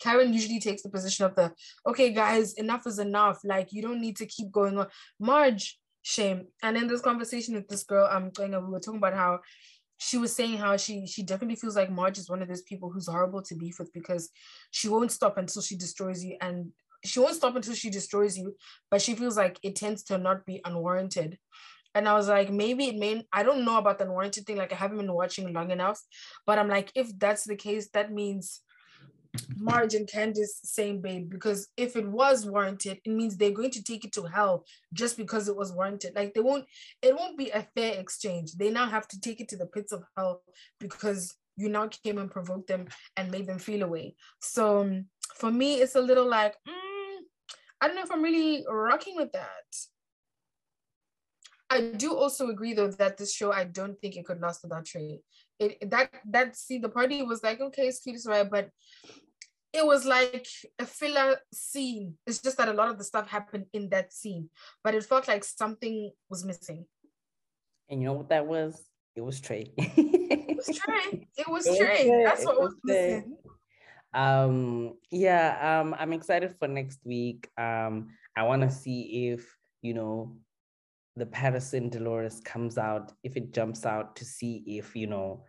Karen usually takes the position of the okay, guys, enough is enough. Like you don't need to keep going on. Marge, shame. And in this conversation with this girl, I'm um, going, we were talking about how she was saying how she she definitely feels like Marge is one of those people who's horrible to be with because she won't stop until she destroys you and she won't stop until she destroys you, but she feels like it tends to not be unwarranted. And I was like, maybe it may, I don't know about the unwarranted thing. Like I haven't been watching long enough, but I'm like, if that's the case, that means Marge and Candiace same babe because if it was warranted, it means they're going to take it to hell just because it was warranted. Like they won't, it won't be a fair exchange. They now have to take it to the pits of hell because you now came and provoked them and made them feel away. So um, for me, it's a little like, mm, I don't know if I'm really rocking with that. I do also agree though that this show I don't think it could last without Trey. It that that see the party was like okay it's cute it's right but it was like a filler scene. It's just that a lot of the stuff happened in that scene, but it felt like something was missing. And you know what that was? It was Trey. it was Trey. It was it Trey. Was That's what was, was missing. Um, yeah, um, I'm excited for next week. Um, I want to see if you know the Paterson Dolores comes out, if it jumps out to see if you know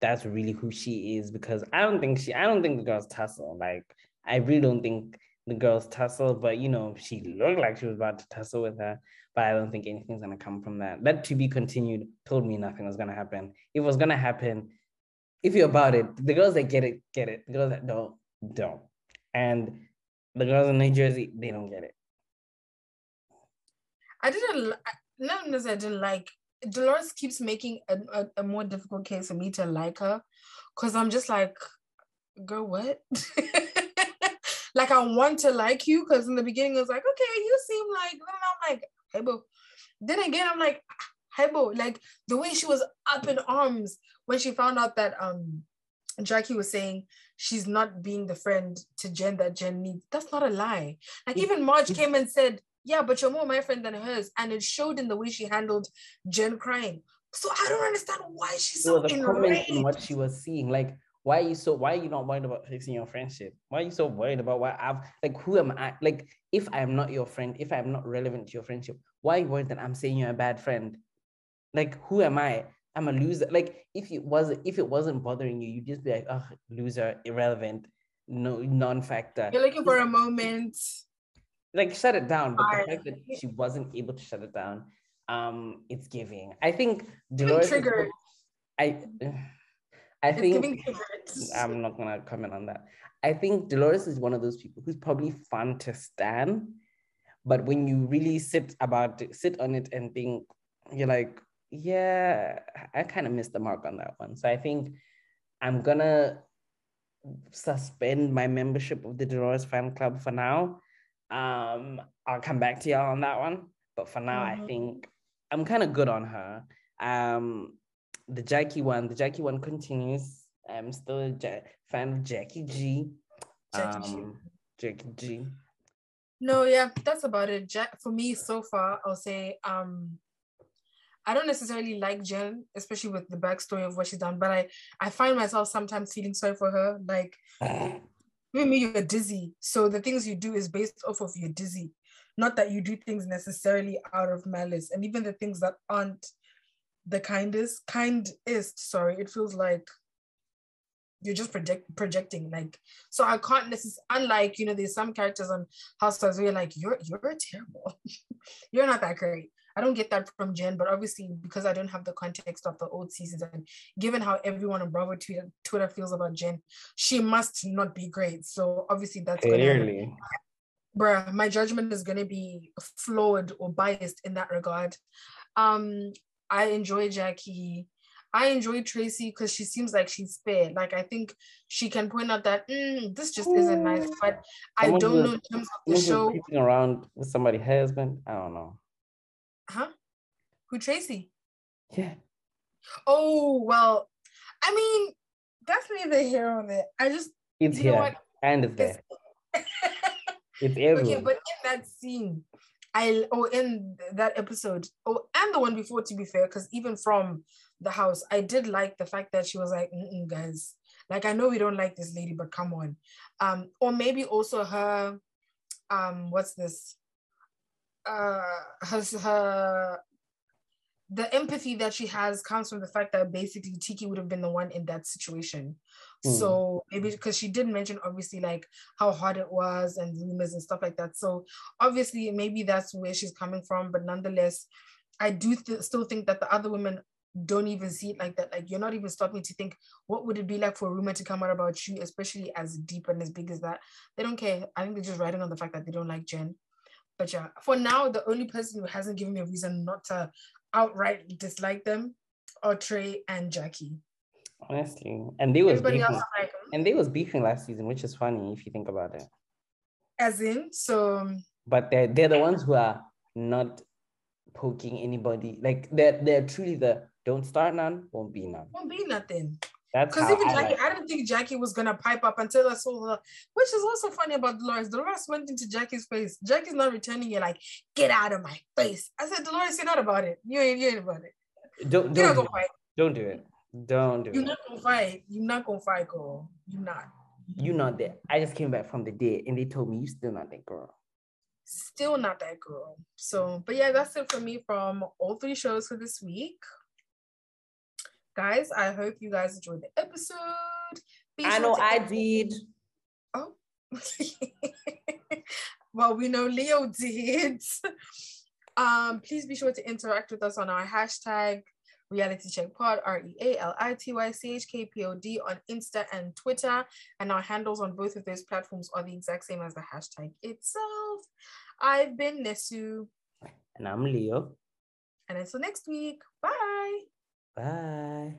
that's really who she is because I don't think she I don't think the girls tussle. Like I really don't think the girls tussle, but you know, she looked like she was about to tussle with her, but I don't think anything's gonna come from that. That to be continued told me nothing was gonna happen. If it was gonna happen, if you're about it, the girls that get it, get it. The girls that don't, don't. And the girls in New Jersey, they don't get it. I didn't not necessarily I didn't like Dolores keeps making a, a, a more difficult case for me to like her because I'm just like, girl, what? like I want to like you because in the beginning it was like, okay, you seem like, and I'm like, hey boo. Then again, I'm like, hey boo. Like the way she was up in arms when she found out that um Jackie was saying she's not being the friend to Jen that Jen needs. That's not a lie. Like even Marge came and said, yeah, but you're more my friend than hers. And it showed in the way she handled Jen crying. So I don't understand why she's so the enraged. in what she was seeing. Like, why are you so why are you not worried about fixing your friendship? Why are you so worried about what I've like who am I? Like, if I'm not your friend, if I'm not relevant to your friendship, why are you worried that I'm saying you're a bad friend? Like, who am I? I'm a loser. Like, if it was if it wasn't bothering you, you'd just be like, oh, loser, irrelevant, no non-factor. You're looking for a moment like shut it down. But the fact that she wasn't able to shut it down, um, it's giving. I think Dolores. Triggered. I, I think I'm not gonna comment on that. I think Dolores is one of those people who's probably fun to stand, but when you really sit about it, sit on it and think, you're like, yeah, I kind of missed the mark on that one. So I think I'm gonna suspend my membership of the Dolores fan club for now um, I'll come back to y'all on that one. But for now, mm-hmm. I think I'm kind of good on her. Um, the Jackie one, the Jackie one continues. I'm still a ja- fan of Jackie G. Jackie um, G. Jackie G. No, yeah, that's about it. Jack for me so far, I'll say um I don't necessarily like Jen, especially with the backstory of what she's done, but I I find myself sometimes feeling sorry for her. Like Maybe you're dizzy. So the things you do is based off of your dizzy, not that you do things necessarily out of malice. And even the things that aren't the kindest, kindest, sorry, it feels like you're just project, projecting like so i can't necessarily unlike you know there's some characters on housewives where you're like you're you're terrible you're not that great I don't get that from Jen, but obviously because I don't have the context of the old seasons and given how everyone on Bravo Twitter, Twitter feels about Jen, she must not be great. So obviously that's clearly. Gonna, bruh, my judgment is gonna be flawed or biased in that regard. Um, I enjoy Jackie. I enjoy Tracy because she seems like she's fair. Like I think she can point out that mm, this just isn't nice. But I don't know in terms of the show. around with somebody's husband. I don't know. Huh? Who Tracy? Yeah. Oh well, I mean that's neither here nor there. I just It's You know here and it's there. It's- It's okay, everywhere. but in that scene, I oh in that episode, oh and the one before, to be fair, because even from the house, I did like the fact that she was like, "Mm-mm, guys, like I know we don't like this lady, but come on, um, or maybe also her, um, what's this, uh, her her. The empathy that she has comes from the fact that basically Tiki would have been the one in that situation. Hmm. So maybe because she did mention obviously like how hard it was and rumors and stuff like that. So obviously maybe that's where she's coming from, but nonetheless, I do th- still think that the other women don't even see it like that. Like you're not even stopping to think what would it be like for a rumor to come out about you, especially as deep and as big as that. They don't care. I think they're just writing on the fact that they don't like Jen. But yeah, for now, the only person who hasn't given me a reason not to outright dislike them are Trey and Jackie. Honestly. And they was Everybody else, beefing. I'm like, "Hmm?" And they was beefing last season, which is funny if you think about it. as in, so But they're they're the ones who are not poking anybody. Like they're they're truly the don't start none, won't be none. won't be nothing. That's Because even I Jackie, like- I didn't think Jackie was gonna pipe up until I saw her, which is also funny about Dolores. Dolores went into Jackie's face. Jackie's not returning it like, get out of my face. I said, Dolores, you're not about it. You ain't you ain't about it. don't You're don't not do gonna it. fight. don't do it. Don't do You're it. not gonna fight. You're not gonna fight, girl. You're not. You're not there. I just came back from the day and they told me you're still not that girl. Still not that girl. So, but yeah, that's it for me from all three shows for this week. Guys, I hope you guys enjoyed the episode. Be I sure know I did. Oh. well, we know Leo did. Um, please be sure to interact with us on our hashtag reality check pod r-e-a-l-i-t-y-c-h-k-p-o-d on insta and twitter and our handles on both of those platforms are the exact same as the hashtag itself i've been nesu And I'm Leo. and until next week bye Bye.